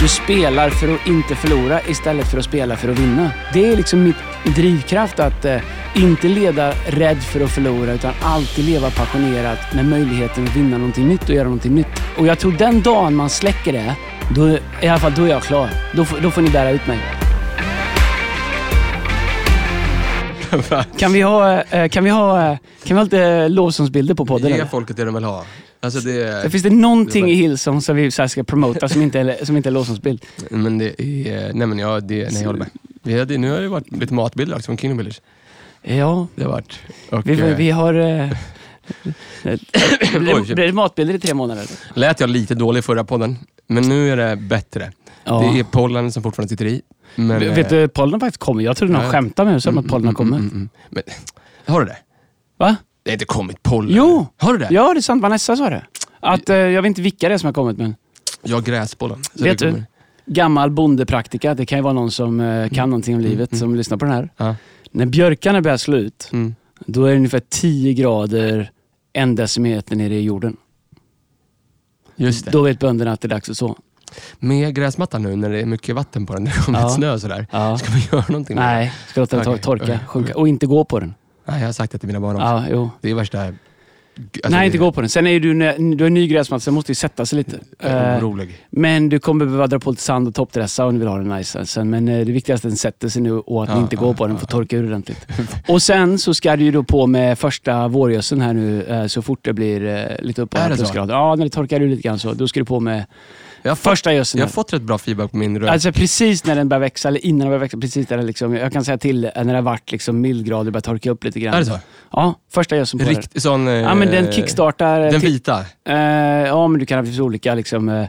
Du spelar för att inte förlora istället för att spela för att vinna. Det är liksom mitt drivkraft att eh, inte leda rädd för att förlora utan alltid leva passionerat med möjligheten att vinna någonting nytt och göra någonting nytt. Och jag tror den dagen man släcker det, då, i alla fall, då är jag klar. Då, får- då får ni bära ut mig. Kan vi ha, eh, kan vi ha, kan vi ha lite lovsångsbilder på podden? Ge folket det de vill ha. Alltså det, Så finns det någonting i Hillsong som vi så ska promota som inte är, som inte är lovsångsbild? men det är, nej men ja, det, nej jag håller med. Vi hade, nu har det varit lite matbilder också från Kingdom Builders. Ja, Det har varit. Och, vi, eh, vi har... Eh, blir, Oj, det, blir det matbilder i tre månader? lät jag lite dålig förra podden, men nu är det bättre. Ja. Det är pollen som fortfarande sitter i. Men, Vet du, pollen har faktiskt kommit. Jag trodde någon Ja. skämtade med mig som att pollen har kommit. Mm, mm, mm. Men, har du det? Va? Det har inte kommit pollen? Jo! Har du det? Ja, det är sant. Vanessa sa det. Att, eh, jag vet inte vilka det är som har kommit, men Jag har gräspollen. så Vet det du? kommer- gammal bondepraktika. Det kan ju vara någon som eh, kan någonting om livet som lyssnar på den här. Ja. När björkarna börjar slå ut, Mm. då är det ungefär 10 grader en decimeter nere i jorden. Just det. Då vet bönderna att det är dags att så. Med gräsmattan nu när det är mycket vatten på den, det kommer Ja. snö och sådär. Ja. Ska man göra någonting med det? Nej, ska låta den torka, sjunka. Och inte gå på den. Nej, jag har sagt det till mina barn också. Ja, jo. Det är värsta... Alltså, Nej, det- inte gå på den. Sen är du, du är ny gräsmatta, så måste ju sätta sig lite. Eh, orolig. Men du kommer behöva dra på lite sand och toppdressa om du vill ha den nice. Sen, men eh, det viktigaste är att den sätter sig nu och att Ja, ni inte ja, går på den, ja, får torka ur ordentligt. Och sen så ska du ju då på med första vårgödseln här nu eh, så fort det blir lite upp på Är det så? plusgrader. Ja, när det torkar ur lite grann så. Då ska du på med Jag har, fått, första gödseln. jag har fått rätt bra feedback på min rök. Alltså precis när den börjar växa, eller innan den börjar växa, precis där det liksom, jag kan säga till eh, när det har varit liksom mildgrader, börjar torka upp lite grann. är det så? Ja, första gödseln på det. Riktigt sån... eh, Ja, men den kickstartar... Den vita, Eh, ja, men du kan ha olika liksom... eh,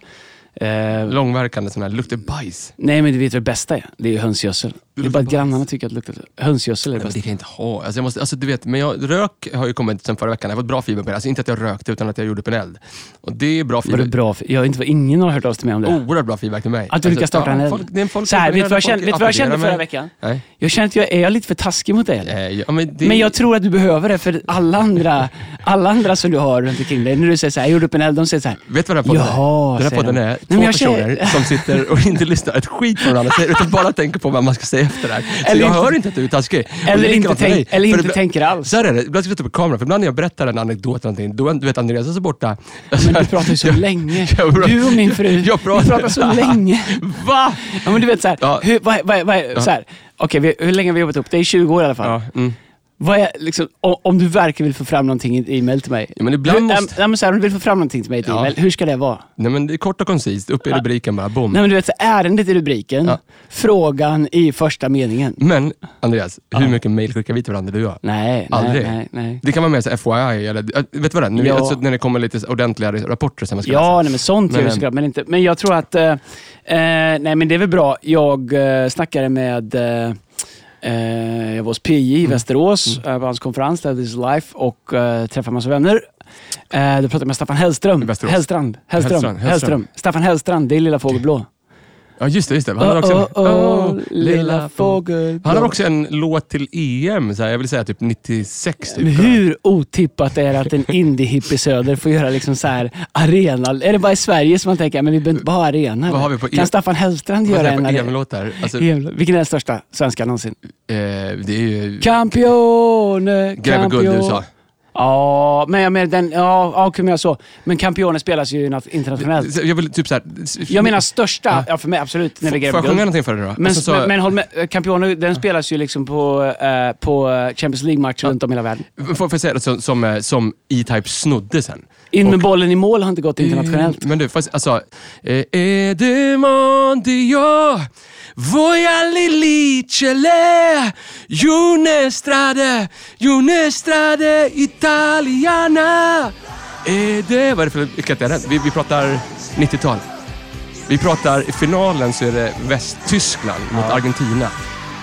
eh, långverkande sån här, luktar bajs. nej, men du vet vad det bästa är? Det är ju hönsgödsel. Det är bara att grannarna tycker att det luktar... Hönsgödsel är det Nej, men bästa. det kan jag inte ha. Alltså jag måste, alltså du vet, men jag, rök har ju kommit sen förra veckan. Jag har fått bra feedback på det. Alltså inte att jag rökte, utan att jag gjorde upp en eld. Och det är bra Var det bra? för- Jag, inte, ingen har hört av sig till mig om det. Oerhört bra feedback till mig. Att du lyckas starta en eld. folk, det är folk Så här, vet du vad jag folk kände, vet du vad jag kände applåderar förra mig. veckan? Nej. Jag kände att jag är lite för taskig mot dig. eller? Eh, ja, men, det, Men jag tror att du behöver det för alla andra, alla andra som du har runt omkring dig. När du säger så här, jag gjorde upp en eld, de säger så här. Vet du vad den här podden Jaha, är? Den här säger podden de. är Nej, två jag personer känner- som sitter och inte lyssnar ett skit på varandra säger, utan bara tänker på vad man ska säga efter det här. Så Eller jag inte- hör inte att du är taskig. Eller inte, tänk, eller inte det- tänker alls. Så här är det, ibland ska jag sitta på kamera, för ibland när jag berättar en anekdot eller någonting, då du vet Andreas är så borta. Men du pratar ju så länge. jag pratar- Du och min fru, Jag pratar- pratar så länge. Va? Ja, men du vet så här, Ja. hur, vad, vad, vad, så här, okej, vi- hur länge har vi jobbat upp? Det är 20 år i alla fall. Ja, mm. Vad är, liksom, om, om du verkligen vill få fram någonting i ett e-mail till mig. Ja, men ibland hur, måste- nej, men så här, om du vill få fram någonting till mig i ett Ja. e-mail, hur ska det vara? Nej men det är kort och koncist, upp i rubriken bara, boom. Nej, men du vet, så ärendet i rubriken, Ja. frågan i första meningen. Men Andreas, hur mycket mail skickar vi till varandra du och jag? Nej, Aldrig. nej, nej. nej. Det kan vara mer så FYI, eller, äh, vet du vad det är? Nu, Ja. alltså, när det kommer lite ordentliga rapporter som man ska läsa. Ja, nej, men sånt Men, såklart. Men, inte, men jag tror att... Eh, eh, nej, men det är väl bra. Jag eh, snackade med... Eh, eh, jag var hos PJ Mm. i Västerås eh, på hans konferens, That is life, och eh, träffade massa vänner. Eh, då pratade jag med Staffan Hellström. Hellstrand. Hellström. Hellstrand, Hellström. Hellström. Staffan Hellstrand, det är Lilla Fågelblå. Ja just det, just det. Han har också, oh, oh, Åh, lilla fågelblå. Han har också en låt till EM, så här, jag vill säga typ 96. Typ. Hur otippat är det att en indie-hippie söder får göra liksom så här arena? Är det bara i Sverige som man tänker, men vi behöver inte bara arena? Vad har vi på kan EM? Staffan Hellstrand göra en arena? EM-låtar? Alltså, eh, EM Vilken är den största svenska någonsin? det är ju Campione, Greve guld i. USA. Ja, men jag menar den, ja, ja, kan man göra så. Men Campione spelas ju nat- internationellt. Jag vill typ så här, Jag menar största, ja, för mig absolut, när vi Får jag sjunga någonting för dig då? Men, Alltså, så, men, men håll med, Campione den spelas ju liksom på, eh, på Champions League-matcher runt om i hela världen. får, får jag säga det som, som, eh, som E-Type snodde sen? In med bollen i mål har inte gått internationellt. Eh, Men du, fast, alltså... Eh, e demondio Voy all'Ilicele Junestrade Junestrade Italiana Är det... Vad är det för... Vilket är det? Vi, vi pratar 90-tal. Vi pratar i finalen så är det Västtyskland mot Argentina.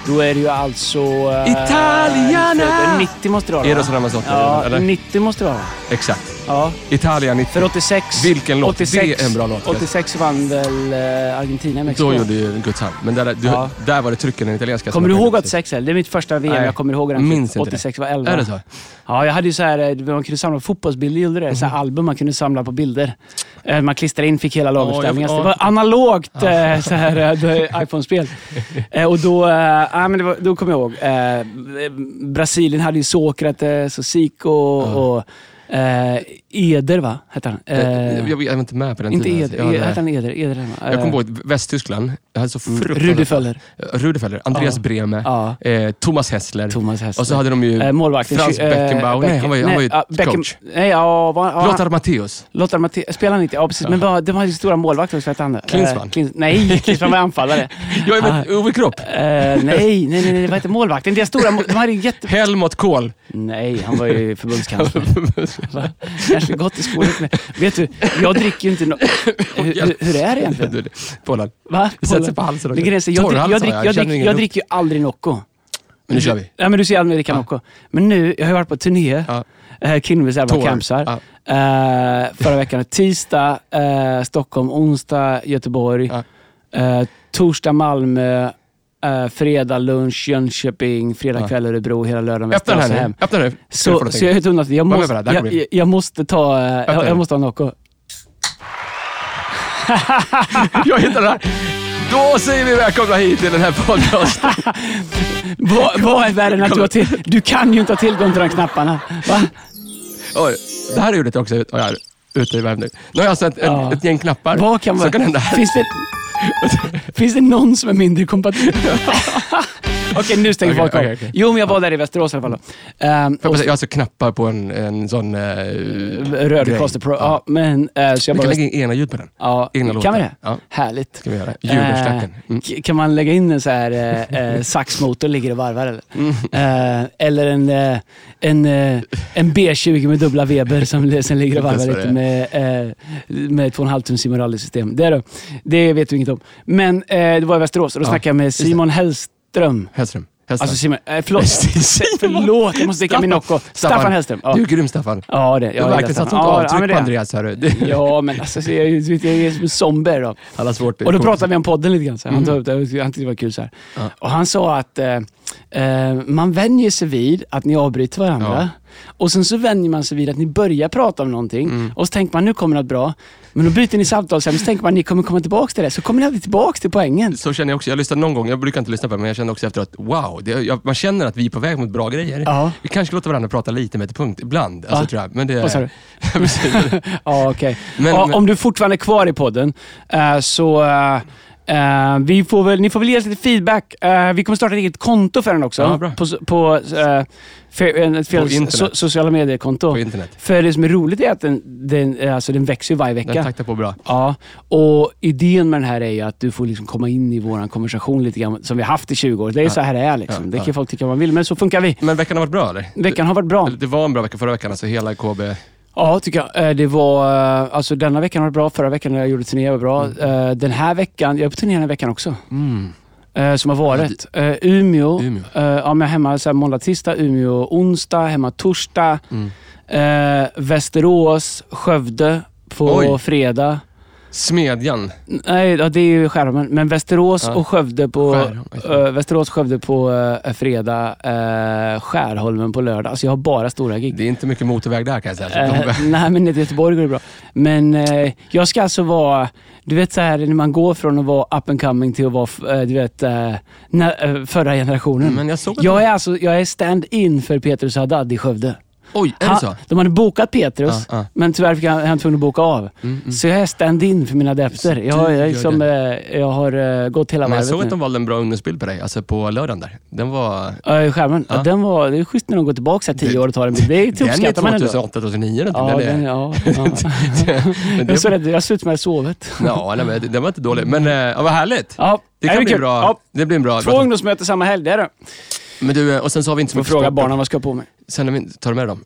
Då är det ju alltså... eh, Italiana! född- 90 måste det vara Är det va? sa det, Ja, eller? 90 måste det vara. Exakt. Ja. Italien 90. För 86... Vilken låt? 86, Det är en bra låt. 86 vann väl eh, Argentina Mexiko. Då gjorde ju Guds hand. Men där, du, Ja. där var det tryck i den italienska. Kommer du ihåg kunde 86? eller? Det är mitt första VM Nej, jag kommer ihåg. Den. minns inte 86 var 11. Är det så? Ja, jag hade ju så här, eh, man kunde samla fotbollsbilder, gjorde det. Så här album man kunde samla på bilder. Eh, Man klistrade in, fick hela laguppställningen. Så det var analogt så här, det- iPhone-spel. Och då, ja, men var, då kommer jag ihåg. Brasilien hade ju Sokrates och Zico och eh, Eder, va? Hette han. Eh, Eh, jag, jag var inte med på den inte tiden. Eder, alltså. Jag, hette han Eder? Eder va? jag kommer Eh, ihåg Västtyskland. Jag hade så fruktansvärt... Rudi Föller. Rudefeller, Andreas Ja. Brehme, Ja. eh, Thomas Hessler. Thomas Hessler. Och så hade de ju Eh, målvakten. Frans eh, Beckenbauer. Nej, han var ju, han var ju nej, ja, Becken- coach. Nej, ja, var, ja, Lothar Matthäus. Lothar Matthäus, spelade han inte? Ja, precis. Men vad, de hade ju stora målvakter också, hette han? Klinsmann. Eh, Klins, nej, Klinsmann var anfallare. Jag Ah. är Ove Kropp. Eh, nej, nej, nej, nej, vad hette målvakten? Deras stora mål- De hade ju jätte... Helmut Kohl. Nej, han var ju förbundskansler. Va? Kanske gått i skolan med... Vet du, jag dricker ju inte no... hur, hur, är det egentligen? Polan. Va? Det sätter sig på halsen det sig? Jag, drick, jag, drick, jag. jag, drick, dricker ju aldrig Nocco. Men nu kör vi. Ja, men du ser aldrig dricka Nocco. Men nu, jag har ju varit på turné. Ja. Uh, Killnäs jävla Tour. campsar. Ja. Eh, förra veckan. Tisdag eh, Stockholm, onsdag Göteborg. Eh, torsdag Malmö. Eh, fredag lunch Jönköping. Fredag kväll Örebro. Hela lördagen Västerås här hem. nu. Öppna nu. Så, det så jag är helt undrat. Jag måste, jag, jag, jag måste ta, eh, jag, jag måste ha Nocco. Jag hittar det här. Då säger vi välkomna hit till den här podcasten. Vad, är värre än att du har till, Du kan ju inte ha tillgång till de knapparna. Va? Oj, det här är ljudet också ut- ja, ute i värmen nu. Nu har jag satt ett, Ja. ett gäng knappar. Vad kan man... Finns det, finns det någon som är mindre kompatibel? Okej, nu stänger Okej, folk av. okej, okej. Jo, men jag var där i Västerås i alla fall. Får jag och Jag alltså knappar på en, en sån... Uh, Röd grej. Cross Pro. Ja, men eh, så jag Vi kan bara... lägga in egna ljud på den. Ja, egna kan låtar. vi det? Ja. Härligt. Ska vi göra. Djurgårdsklacken. Mm. Eh, k- Kan man lägga in en så här eh, eh, saxmotor, ligger och varvar eller? Mm. Eh, eller en, eh, en, eh, en B20 med dubbla Weber som sen ligger och varvar är lite med, eh, med 2,5 tums Simorelli-system. Det, då, det vet du inget om. Men eh, det var i Västerås och då Ja, snackade jag med just det. Hellström. Hellström. Hellström. Alltså Simon, eh, förlåt. Förlåt, jag måste dricka min Nocco. Staffan Hellström. Ja, Du är grym Staffan. ja det. Du Jag har gillar verkligen satt sånt Ja, ja, avtryck men på Andreas. Det- Ja, men alltså, jag, jag, jag är som en zombie då. Alla svårt. Och då pratade vi om podden lite grann. Så här. han, tog upp det, han tyckte det var kul. Så här. Ja. Och han sa att eh, eh, man vänjer sig vid att ni avbryter varandra. Och sen så vänjer man sig vid att ni börjar prata om någonting. Mm. Och så tänker man, nu kommer något bra. Men då byter ni samtalsämne, så tänker man, ni kommer komma tillbaka till det. Så kommer ni aldrig tillbaka till poängen. Så känner jag också. Jag lyssnade någon gång, jag brukar inte lyssna på det, men jag kände också efteråt, wow, det, jag, man känner att vi är på väg mot bra grejer. Ja. Vi kanske låta varandra prata lite med till punkt ibland. Alltså, Ja. tror jag. Men det, Vad sa du? Ja, okej. Men- Om du fortfarande är kvar i podden, eh, så eh, vi får väl, ni får väl ge oss lite feedback. Eh, vi kommer starta ett eget konto för den också. Ja. På, på, eh, för, internet. so, sociala medier-konto. på internet. För det som är roligt är att den, den, eh, alltså den växer varje Den vecka. taktar på bra. Ja, och idén med den här är ju att du får liksom komma in i vår konversation lite grann, som vi har haft i 20 år. Det är Ja. så här det är. Liksom. Ja, Det kan folk tycka vad man vill, men så funkar vi. Men veckan har varit bra eller? Veckan har varit bra. Det, det var en bra vecka förra veckan, alltså hela KB. Ja, tycker jag. Eh, Det var, eh, alltså denna veckan var det bra, förra veckan när jag gjorde turné var bra. Eh, Den här veckan, jag är på turné den här veckan också. Mm. Som har varit. Eh, Umeå, Umeå. eh, ja, men hemma så här, måndag, tisdag. Umeå onsdag, hemma torsdag. Mm. Västerås, Skövde på Oj. fredag. Smedjan. Nej, ja, det är ju Skärholmen. Men Västerås Ja. och Skövde på, eh, Västerås, Skövde på eh, fredag. Uh, Skärholmen på lördag. Alltså jag har bara stora gig. Det är inte mycket motorväg där kan jag säga. De, nej, men i Göteborg går det bra. Men eh, jag ska alltså vara, du vet så här när man går från att vara up and coming till att vara, du vet, nä- eh, förra generationen. men jag såg jag är alltså, jag är stand-in för Petrus Haddad i Skövde. Oj, är det Han- så? De hade bokat Petrus, Ja, ja. men tyvärr fick han, han tvungen att boka av. Mm, mm. Så jag är stand-in för mina adepter. Jag, har- jag, är liksom, eh, jag har eh, gått hela Men jag varvet såg att nu. de valde en bra ungdomsbild på dig, alltså på lördagen där. Den var... Ja, i skärmen. Ja. Den var, det är schysst när de går tillbaka så här tio Det- år och tar en bild. Det Den är uppskattar man ändå. 2008, 2009 Ja, den, Den är, ja, ja. Jag det, är så rädd. Jag ser ut som jag har sovit. ja, nej, men den var inte dålig. Men eh, ja, vad härligt. Ja, Det kan är bli kul. bra. Ja, Det blir en bra. två ungdomsmöten samma helg, det är det. Men du, eh, och sen så har vi inte så mycket fråga barnen vad jag ska ha på mig. Sen har vi, tar du med dem?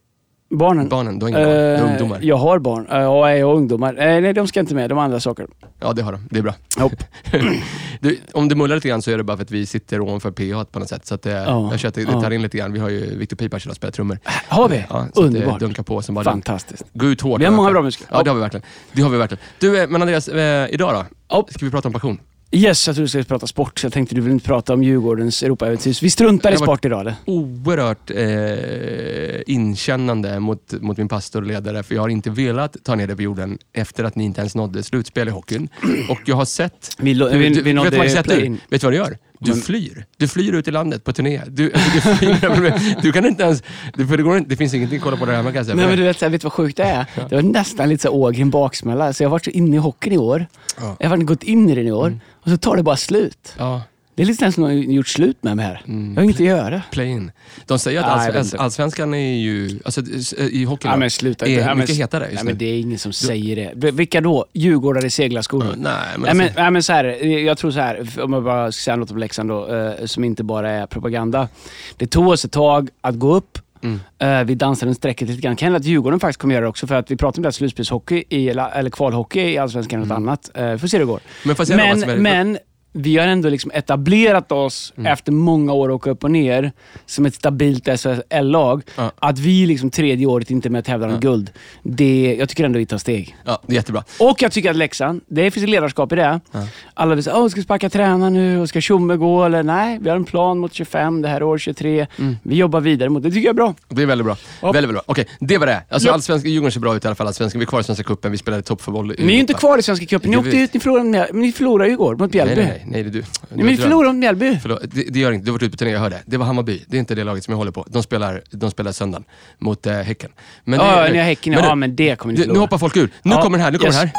Barnen? Barnen, du har inga barn. Du har Eh, ungdomar. Jag har barn. Uh, och jag har ungdomar. Eh, nej, de ska inte med. De har andra saker. Ja, det har de. Det är bra. Hopp. du, om det mullar lite grann så är det bara för att vi sitter ovanför PH på något sätt. Så att det, Ja, jag känner att det, ja. tar in lite grann. Vi har ju Viktor Pipas som spelar trummor. Har vi? Ja, så att det Underbart. dunkar på som bara. Fantastiskt. Gå ut hårt. Vi har många bra musiker. Ja, det har vi verkligen. Det har vi verkligen. Du, eh, men Andreas, eh, idag då? Ja. Ska vi prata om passion? Yes, jag trodde du skulle prata sport. Så jag tänkte du vill inte prata om Djurgårdens Europaäventyr. Vi struntar i sport idag eller? Oerhört eh, inkännande mot, mot min pastor och ledare, för jag har inte velat ta ner det på jorden efter att ni inte ens nådde slutspel i hockeyn. Och jag har sett... Vi, vi, vi vet, vad nådde jag sett du? play-in. vet du vad du gör? Du Men- flyr. Du flyr ut i landet på turné. Du, alltså, du, flyr, du kan inte ens... Du, för det, går inte, det finns ingenting att kolla på där hemma kan jag säga. Nej, men du vet, så här, vet du vad sjukt det är? Det var nästan lite så här Ågren baksmälla. Så jag har varit så inne i hockeyn i år. Ja. Mm. Jag har gått in i den i år. Och så tar det bara slut. Ja, Det är lite som någon har gjort slut med mig här. Mm. Jag har inget att göra. play-in. De säger att Nej, jag allsv- vet inte. allsvenskan är ju... Alltså, i hockeyn Ja, men sluta. är Ja, men- mycket hetare Nej, just men nu. det är ingen som säger det. Vilka då? Djurgårdare i seglarskor? Nej, men, Nej, alltså, men, nej, men så här, jag tror så här, om jag bara ska säga något om Leksand då, eh, som inte bara är propaganda. Det tog oss ett tag att gå upp. Mm. Eh, vi dansade en strecket lite grann. Kan hända att Djurgården faktiskt kommer göra det också, för att vi pratade om det här slutspelshockey, i, eller, eller kvalhockey i Allsvenskan eller något annat. Uh, får se hur det går. Men Men, men vi har ändå liksom etablerat oss Mm. efter många år att åka upp och ner som ett stabilt SHL-lag. Ja. Att vi liksom tredje året inte är med och tävlar om guld. Det, jag tycker ändå vi tar steg. Ja, det är jättebra. Och jag tycker att Leksand, det finns ett ledarskap i det. Ja. Alla vill säga, åh, ska vi sparka tränaren nu och ska Tjomme gå? Eller nej, vi har en plan mot 25, det här är år 23. Mm. Vi jobbar vidare mot det. tycker jag är bra. Det är väldigt bra. Ja. Väldigt, väldigt bra. Okej, det var det. Alltså, Ja. allsvenska, Djurgården ser bra ut i alla fall. Allsvenskan. Vi är kvar i Svenska cupen. Vi spelade toppfotboll. Ni är ju inte kvar i Svenska cupen. Ni åkte ut, ni förlorade, ni förlorade ju igår mot Mjällby. Nej, det är du. Nej, men ni förlorade mot Mjällby. Förlåt, det, det gör inte. Du har varit ute på turné, jag hörde. Det var Hammarby. Det är inte det laget som jag håller på. De spelar, de spelar söndagen mot eh, Häcken. Men Ja, det- ni har Häcken. men Ja, men det kommer ni du, Nu förlora. hoppar folk ur. Nu Ja, kommer den här. Nu kommer yes. den här.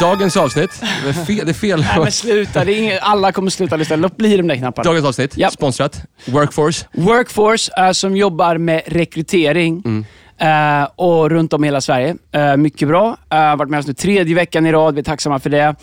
Dagens avsnitt. Det är fel. Det är fel. Nej men sluta, det är ingen, alla kommer sluta lyssna. Låt bli de där knapparna. Dagens avsnitt, Ja. sponsrat. Workforce. Workforce eh, som jobbar med rekrytering Mm. Eh, och runt om i hela Sverige. Eh, mycket bra. Uh, varit med oss nu tredje veckan i rad. Vi är tacksamma för det.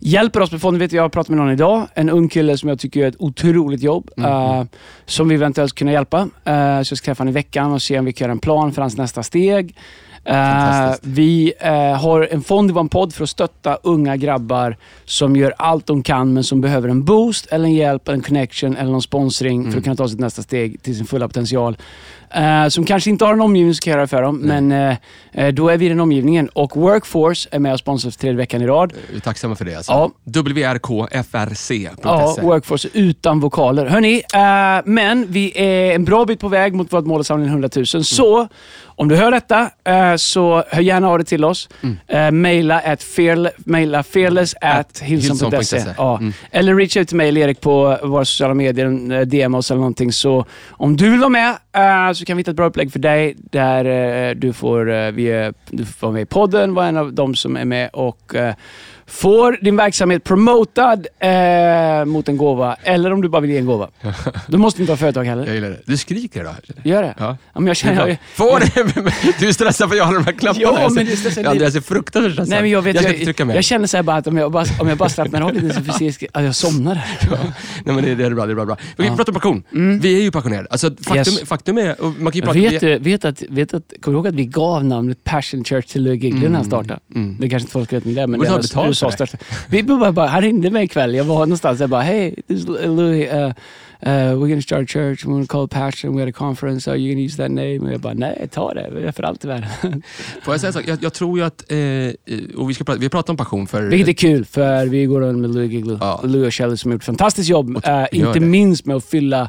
Hjälper oss med fonden. Vet du, jag har pratat med någon idag. En ung kille som jag tycker gör ett otroligt jobb. Mm. eh, som vi eventuellt ska kunna hjälpa. Så jag ska träffa honom i veckan och se om vi kan göra en plan för hans nästa steg. Eh, vi eh, har en fond i vår podd för att stötta unga grabbar som gör allt de kan men som behöver en boost, eller en hjälp, en connection eller någon sponsring Mm. för att kunna ta sitt nästa steg till sin fulla potential. Eh, som kanske inte har en omgivning som kan göra det för dem, men eh, eh, då är vi den omgivningen. Och Workforce är med och sponsrar för tredje veckan i rad. Vi är tacksamma för det. Alltså. Ja. WRKFRC.se. Ja, Workforce utan vokaler. Hörni, eh, men vi är en bra bit på väg mot vårt mål att samla in 100 000. Så om du hör detta, eh, så hör gärna av dig till oss. Eh, maila at fearle, maila fearless at hillson.se. Ja. Mm. Eller reach out till mig eller Erik på våra sociala medier, eh, DM oss eller någonting. Så om du vill vara med så kan vi hitta ett bra upplägg för dig där du får, vi, du får vara med i podden, vara en av de som är med och får din verksamhet promotad eh, mot en gåva. Eller om du bara vill ge en gåva. Du måste inte ha företag heller. Jag gillar det. Du skriker idag. Gör det? Ja. Ja, men jag känner... Ja. Få det! Du är stressad för jag har de här knapparna. Ja, Jag men det är stressad. Är fruktansvärt stressad. Nej, men jag, vet, jag ska jag, inte trycka mer. jag känner så här bara att om jag bara, om jag bara slappnar av lite så fysiskt, att jag somnar. Ja. Nej, men det, det är bra. Det är bra, bra. Vi Ja. pratar om passion. Vi är ju passionerade. Alltså, faktum, Yes. faktum är... Och man kan prata, Vet du, vet att, vet att, kommer du ihåg att vi gav namnet Passion Church till Louis Gigley när han startade? Mm. Det kanske inte folk vet med det, men Borde det USAs största. Vi bara, bara, han ringde mig ikväll, jag var någonstans, jag bara hej, this is Louis, uh, uh, we're gonna start a church, we're gonna call it Passion, we had a conference, are you gonna use that name? Och jag bara, nej, ta det, det är för allt i världen. Får jag säga en sak? Jag, jag tror ju att... Eh, och vi, ska prata, vi har pratat om passion för... Vilket är kul, för vi går runt med Louis. Ja. Louis och Shelley som har gjort ett fantastiskt jobb. Och- gör inte det. minst med att fylla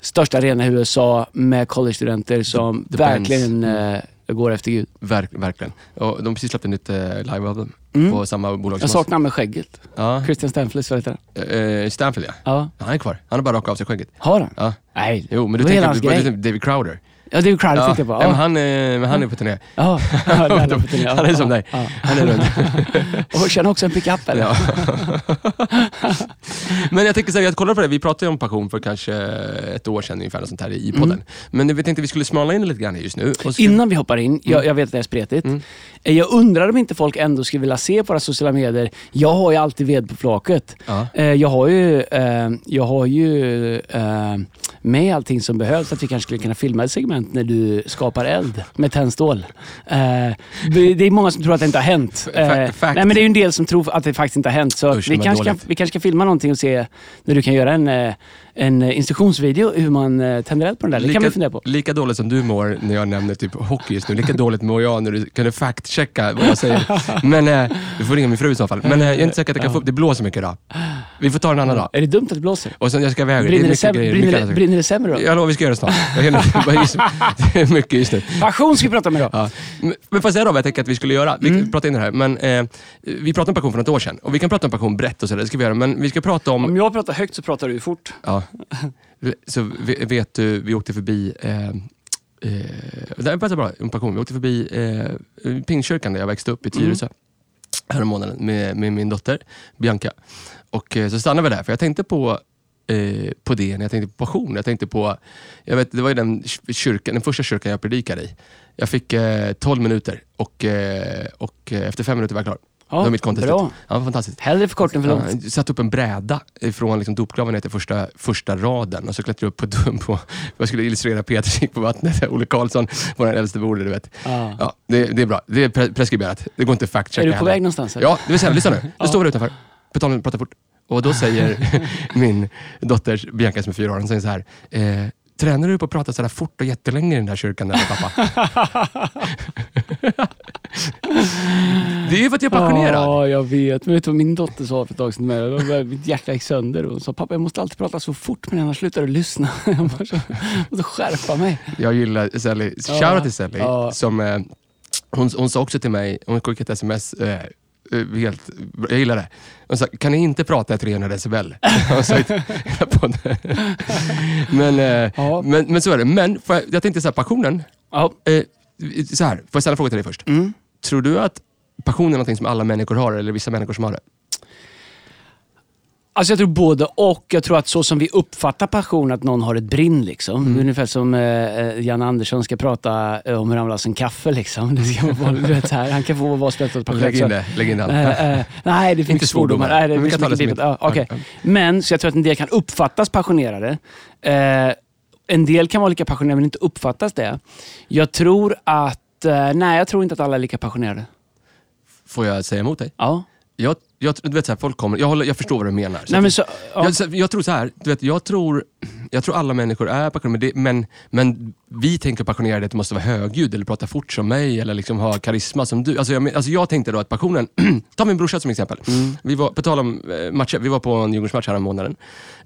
största arenan i USA med college-studenter som the verkligen bands. eh, går efter Gud. Verk, verkligen. Och de har precis släppt ett nytt eh, live-album Mm. på samma bolag Jag som saknar med skägget. Ja. Christian Stanflis, vad heter han? Eh, Stanfield ja. Ja. Han är kvar. Han har bara rakat av sig skägget. Har han? Ja. Nej. Jo, men Det du var hela tänker hans du, grej. du, David Crowder. Ja, det är ju Crowder Ja. jag på. Nej, men Ja. han, men han är på turné. Ja, det är på turné. Ja, Han är som ja, dig. ja. Han är runt. Och känner också en pickup eller? Ja. Men jag tänker säga, jag kollade på det, vi pratade om passion för kanske ett år sedan ungefär, sånt här i podden. Men jag tänkte vi skulle smala in det lite grann just nu. Så- Innan vi hoppar in, jag, jag vet att det är spretigt. Mm. Eh, Jag undrar om inte folk ändå skulle vilja se på våra sociala medier. Jag har ju alltid ved på flaket. Ja. Eh, Jag har ju, eh, jag har ju med allting som behövs. Att vi kanske skulle kunna filma ett segment när du skapar eld med tändstål. Eh, Det är många som tror att det inte har hänt. Eh. Nej, men det är en del som tror att det faktiskt inte har hänt. Så Usch, vi, kanske kan, vi kanske ska filma någonting och se när du kan göra en, eh, en instruktionsvideo hur man eh, tänder eld på den där. Det kan vi fundera på. lika dåligt som du mår när jag nämner typ hockey just nu, lika dåligt mår jag när du kunde fact-checka vad jag säger. Men eh, du får ringa min fru i så fall. Men jag är inte säker att jag kan få upp, det blåser mycket idag. Vi får ta en annan dag. Är det dumt att det blåser? Och sen jag ska iväg. Brinner det, sämre, brinner, det, brinner det sämre då? Jag lovar, vi ska göra det snart. Jag det är mycket just nu. Passion ska vi prata om idag. Ja. Men men får jag säga då vad jag tänker att vi skulle göra? Vi mm. pratar in det här, men eh, vi pratade om passion för något år sedan. Och vi kan prata om passion brett och sådär, det ska vi göra. Men vi ska prata om... Om jag pratar högt så pratar du fort. Ja. Så ve- vet du, vi åkte förbi... Eh, eh, det passar bra om passion. Vi åkte förbi eh, Pingstkyrkan där jag växte upp i Tyresö. Härom månaden med, med min dotter Bianca. Och eh, så stannade vi där, för jag tänkte på eh, på det när jag tänkte på passion. Jag tänkte på, jag vet, det var ju den kyrkan, den första kyrkan jag predikade i. Jag fick eh, 12 minuter och, eh, och eh, efter fem minuter var jag klar. Ja, det var mitt contest. bra. Ja, det fantastiskt. Hellre för kort än för långt. Ja, jag satte upp en bräda från liksom dopgraven ner till första, första raden och så klättrade jag upp på, dum- på jag skulle illustrera Peter gick på vattnet, Olle Karlsson, vår äldste broder, du vet. Ja. Ja, det, det är bra. Det är pre- preskriberat. Det går inte att fact-checka Är du på heller. väg någonstans? eller? Ja, det vill säga, lyssna nu. Nu står vi utanför. På tal om prata fort. Och då säger min dotter Bianca som är fyra år, hon säger så här. Eh, Tränar du på att prata så här fort och jättelänge i den där kyrkan där pappa? det är ju för att jag är passionerad. Ja, jag vet. Men vet du vad min dotter sa för ett tag sedan? Mitt hjärta gick sönder hon sa pappa jag måste alltid prata så fort men annars slutar du lyssna. Jag måste skärpa mig. Jag gillar Sally. Ja. Shoutout till Sally. Ja. Som, eh, hon, hon sa också till mig, hon skickade ett sms, eh, helt, jag gillar det. Hon sa, kan ni inte prata i 300 decibel? Men, eh, Ja. men, men så är det. Men jag, jag tänkte så här, passionen. Ja. Eh, så här, får jag ställa en fråga till dig först? Mm. Tror du att passion är någonting som alla människor har eller vissa människor som har det? Alltså jag tror både och. Jag tror att så som vi uppfattar passion, att någon har ett brinn. Liksom. Mm. Ungefär som eh, Jan Andersson ska prata eh, om hur han vill ha sin kaffe. Liksom. Det ska vara, du vet, här. Han kan få vara spetsad på Lägg in det. Lägg in det. Eh, eh, nej, det finns Inte svordomar. Nej, det Men vi kan ta det som ett- ja. Men, så jag tror att en del kan uppfattas passionerade. Eh, en del kan vara lika passionerade men inte uppfattas det. Jag tror att... Eh, nej, jag tror inte att alla är lika passionerade. Får jag säga emot dig? Ja. Jag, jag, du vet, så här, folk kommer, jag, håller, jag förstår vad du menar. Så Nej, men så, ja. Jag, så- jag tror så här, du vet, jag tror, jag tror alla människor är passionerade, men, men, men vi tänker passionerade att det måste vara högljudd eller prata fort som mig eller liksom ha karisma som du. Alltså jag, men- alltså jag tänkte då att passionen, ta min brorsa som exempel. Vi var, på tal om eh, matcher, vi var på en Djurgårdsmatch här om månaden.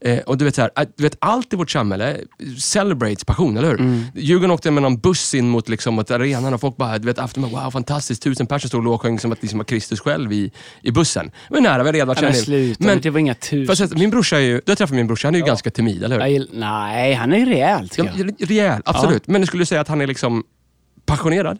Eh, och du vet, så här, du vet, allt i vårt samhälle celebrates passion, eller hur? Mm. Djurgården åkte med någon buss in mot, liksom, mot arenan och folk bara, du vet, efter, wow fantastiskt, tusen personer stod och lovsjöng som att liksom var Kristus själv i, i bussen. Var nära, vi hade redan varit Nej, men sluta. Men- det var inga tusen. Fast min brorsa är ju, du har träffat min brorsa, han är ju ganska timid, eller hur? Jag gill- nej, han är rejäl tycker Ja, rejäl, absolut. Men du skulle säga att han är liksom passionerad?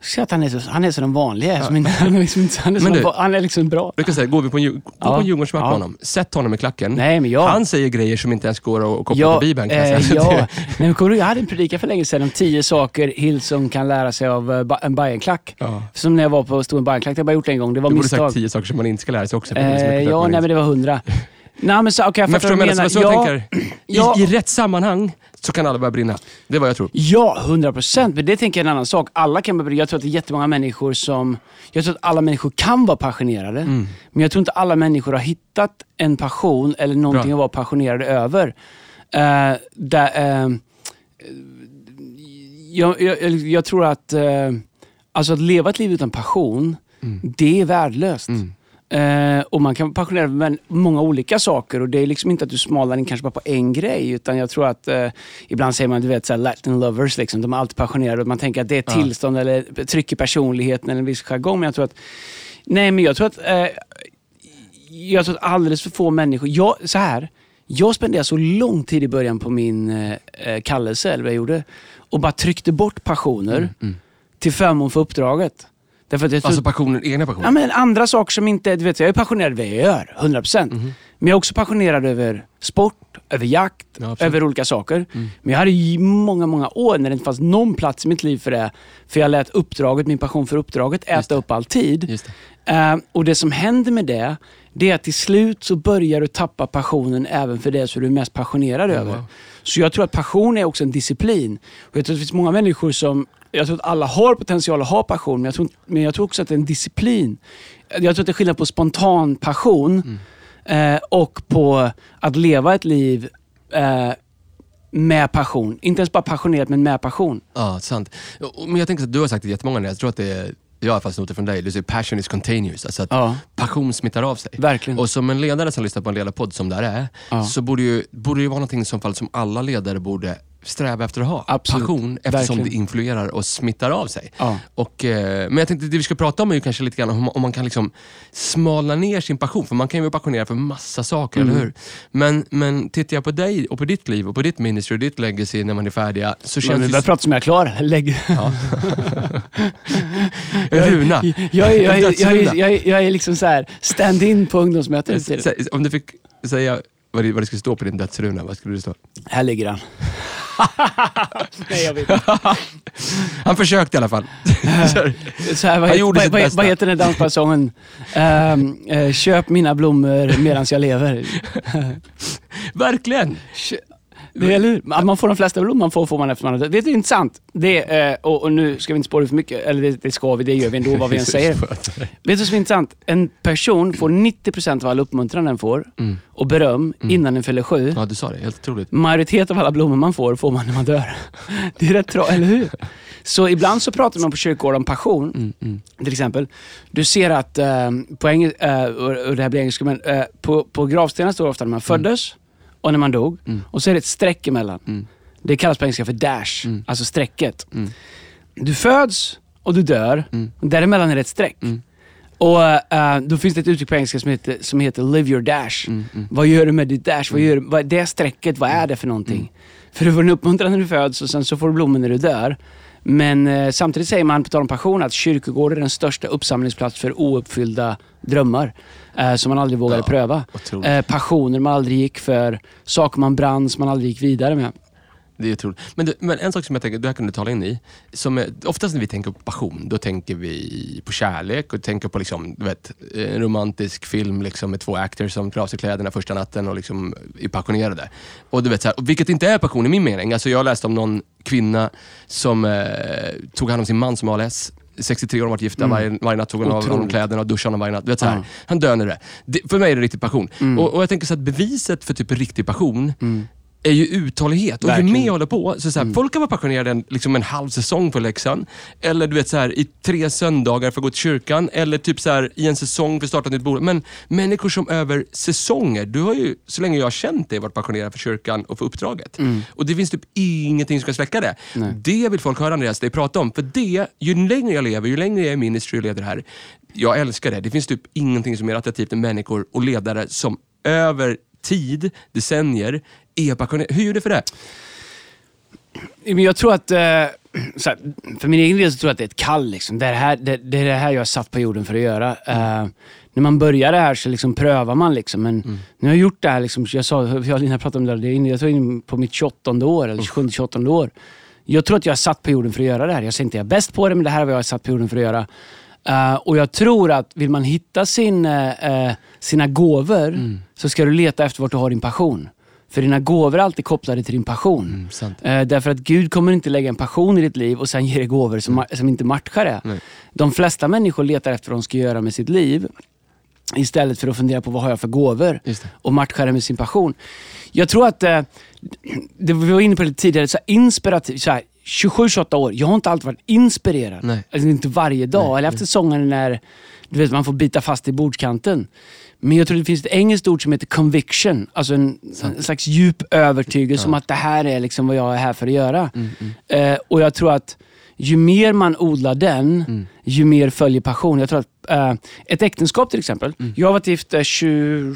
Jag ska säga att han är, så, han är så den vanliga. Som han, är liksom, inte- han, är Men så, du- han är liksom bra. Du kan säga, går vi på en, gå Ja. på en Djurgårdsmatch Ja. med honom, sätt honom i klacken. Nej, men jag... Han säger grejer som inte ens går att koppla Ja, till Bibeln. Kan jag eh, säga. ja. Nej, men du, jag hade en predikan för länge sedan om tio saker Hillsong kan lära sig av eh, en Bajenklack. Ja. Som när jag var på stod en Bajenklack, det har jag bara gjort en gång. Det var Du borde misstag. sagt tio saker som man inte ska lära sig också. så Eh, ja, nej men det var hundra. Nej men så, okay, jag Men förstår du vad jag menar? Så jag Ja, tänker, ja. i, i rätt sammanhang så kan alla börja brinna. Det är vad jag tror. Ja, 100 procent. Men det tänker jag är en annan sak. Alla kan börja, jag tror att det är jättemånga människor som... Jag tror att alla människor kan vara passionerade. Mm. Men jag tror inte alla människor har hittat en passion eller någonting Bra. att vara passionerade över. Uh, där, eh, jag, jag, jag- tror att, eh, alltså att leva ett liv utan passion, det är värdelöst. Mm. Eh, och man kan vara passionerad med många olika saker och det är liksom inte att du smalar in kanske bara på en grej utan jag tror att eh, ibland säger man, du vet, så Latin lovers, liksom, de är alltid passionerade och man tänker att det är ett Ja. tillstånd eller tryck i personligheten eller en viss jargong. Men jag tror att, nej men jag tror att, eh, jag tror att alldeles för få människor, jag, så här, jag spenderade så lång tid i början på min eh, kallelse, eller vad jag gjorde, och bara tryckte bort passioner till förmån för uppdraget. Därför att jag tror, Alltså passionen, egna passioner. Ja, men andra saker som inte... Du vet, jag är passionerad över vad jag gör, 100%. Mhm. Men jag är också passionerad över sport, över jakt, Ja, över olika saker. Mm. Men jag hade ju många, många år när det inte fanns någon plats i mitt liv för det. För jag lät uppdraget, min passion för uppdraget, äta upp all tid. Just det. Eh, och det som händer med det, det är att till slut så börjar du tappa passionen även för det som du är mest passionerad över. wow. Så jag tror att passion är också en disciplin. Och jag tror att det finns många människor som, jag tror att alla har potential att ha passion, men jag tror, men jag tror också att det är en disciplin. Jag tror att det är skillnad på spontan passion Mm. eh, och på att leva ett liv eh, med passion. Inte ens bara passionerat, men med passion. Ja, sant. Men jag tänker att du har sagt det jättemånga gånger, jag tror att det är, jag har det från dig, du säger passion is contagious. Alltså att Ja. passion smittar av sig. Verkligen. Och som en ledare som lyssnar på en ledarpodd som det här är, Ja. så borde ju, borde det vara någonting som, fall, som alla ledare borde sträva efter att ha. Absolut. Passion, eftersom Verkligen. det influerar och smittar av sig. Ja. Och, eh, men jag tänkte det vi ska prata om är ju kanske lite grann om, man- om man kan liksom smalna ner sin passion. För man kan ju vara passionerad för massa saker, Mm. eller hur? Men, men tittar jag på dig och på ditt liv och på ditt ministry och ditt legacy när man är färdiga, så känns vi det... börjar prata som jag är klar. Lägg. Ja. Runa. Jag, jag, jag, jag, jag, Dödsruna. jag, jag är liksom så här stand-in på. Sä- Om du fick säga vad det, vad det skulle stå på din dödsruna, vad skulle det stå? Här ligger han. Nej, jag vet inte. Han försökte i alla fall. Så här, vad, Han gjorde vad, sitt vad, bästa. vad heter den dansbandssången? Ehm, eh, köp mina blommor medan jag lever. Verkligen! Kö- Det eller hur? Man får de flesta blommor man får, får man efter man har dött. Det är intressant. Det, eh, och, och nu ska vi inte spåra för mycket, eller det, det ska vi, det gör vi ändå vad vi än säger. Vet du vad som är intressant? En person får 90% av all uppmuntran den får Mm. och beröm innan den fyller sju. Ja, du sa det. Helt otroligt. Majoritet av alla blommor man får, får man när man dör. Det är rätt bra, eller hur? Så ibland så pratar man på kyrkogården om passion, Mm, mm. till exempel. Du ser att, eh, på eng- eh, och det här blir engelska, men eh, på, på gravstenen står ofta när man föddes och när man dog. Mm. Och så är det ett streck emellan. Mm. Det kallas på engelska för dash, Mm. alltså strecket. Mm. Du föds och du dör. Mm. Och däremellan är det ett streck. Mm. Och eh, Då finns det ett uttryck på engelska som heter, som heter live your dash. Mm. Vad gör du med ditt dash? Vad gör, du- vad, det strecket, vad är det för någonting? För du får en uppmuntran när du föds och sen så får du blommor när du dör. Men eh, samtidigt säger man, på tal om passion, att kyrkogården är den största uppsamlingsplats för ouppfyllda drömmar. Eh, som man aldrig vågade Ja. pröva. Eh, passioner man aldrig gick för, saker man brann som man aldrig gick vidare med. Det är otroligt. Men, du, men en sak som jag tänker, det här kan du tala in i. Som är, oftast när vi tänker på passion, då tänker vi på kärlek och tänker på liksom, du vet, en romantisk film liksom, med två actors som drar av sig kläderna första natten och liksom är passionerade. Och du vet, så här, och vilket inte är passion i min mening. Alltså, jag läste om någon kvinna som eh, tog hand om sin man som ALS. 63 år, har varit gifta, Mm. varje, varje natt tog hon av honom kläderna och duschade honom varje natt. Du vet, så Ja. Han nu det. det. För mig är det riktigt passion. Mm. Och, och jag tänker så att beviset för typ riktig passion Mm. Är ju uthållighet. Och ju mer jag håller på, så, så här, Mm. folk kan vara passionerade en, liksom en halv säsong på Leksand. Eller du vet så här, i tre söndagar för att gå till kyrkan. Eller typ så här, i en säsong för att starta ett nytt bolag. Men människor som över säsonger, du har ju, så länge jag har känt dig, varit passionerad för kyrkan och för uppdraget. Mm. Och det finns typ ingenting som kan släcka det. Nej. Det vill folk höra Andreas, dig prata om. För det, ju längre jag lever, ju längre jag är ministry och leder här. Jag älskar det. Det finns typ ingenting som är mer attraktivt än människor och ledare som över tid, decennier, är. Hur gjorde du för det? Men jag tror att, eh, för min egen del så tror jag att det är ett kall. Liksom. Det, är det, här, det, det är det här jag är satt på jorden för att göra. Eh, när man börjar det här så liksom prövar man. Liksom. Men Mm. nu har jag gjort det här, liksom, jag sa, jag och Lina pratade om det, här, är jag tror in på mitt 28 år, eller 27-28 år. Jag tror att jag är satt på jorden för att göra det här. Jag säger inte att jag är bäst på det, men det här är vad jag är satt på jorden för att göra. Eh, och jag tror att vill man hitta sin, eh, sina gåvor Mm. så ska du leta efter vart du har din passion. För dina gåvor är alltid kopplade till din passion. Mm. Eh, därför att Gud kommer inte lägga en passion i ditt liv och sen ge dig gåvor som, ma- som inte matchar det. Nej. De flesta människor letar efter vad de ska göra med sitt liv istället för att fundera på vad har jag för gåvor och matcha det med sin passion. Jag tror att, eh, det vi var inne på det tidigare, så här, inspirativ, så här, 27-28 år, jag har inte alltid varit inspirerad. Nej. Alltså, inte varje dag. Nej, Eller efter säsongen när du vet, man får bita fast i bordskanten. Men jag tror det finns ett engelskt ord som heter conviction. Alltså en, en slags djup övertygelse om att det här är liksom vad jag är här för att göra. Mm, mm. Eh, och jag tror att ju mer man odlar den, Mm. ju mer följer passion. Jag tror att eh, ett äktenskap till exempel. Mm. Jag har varit gift eh, 20,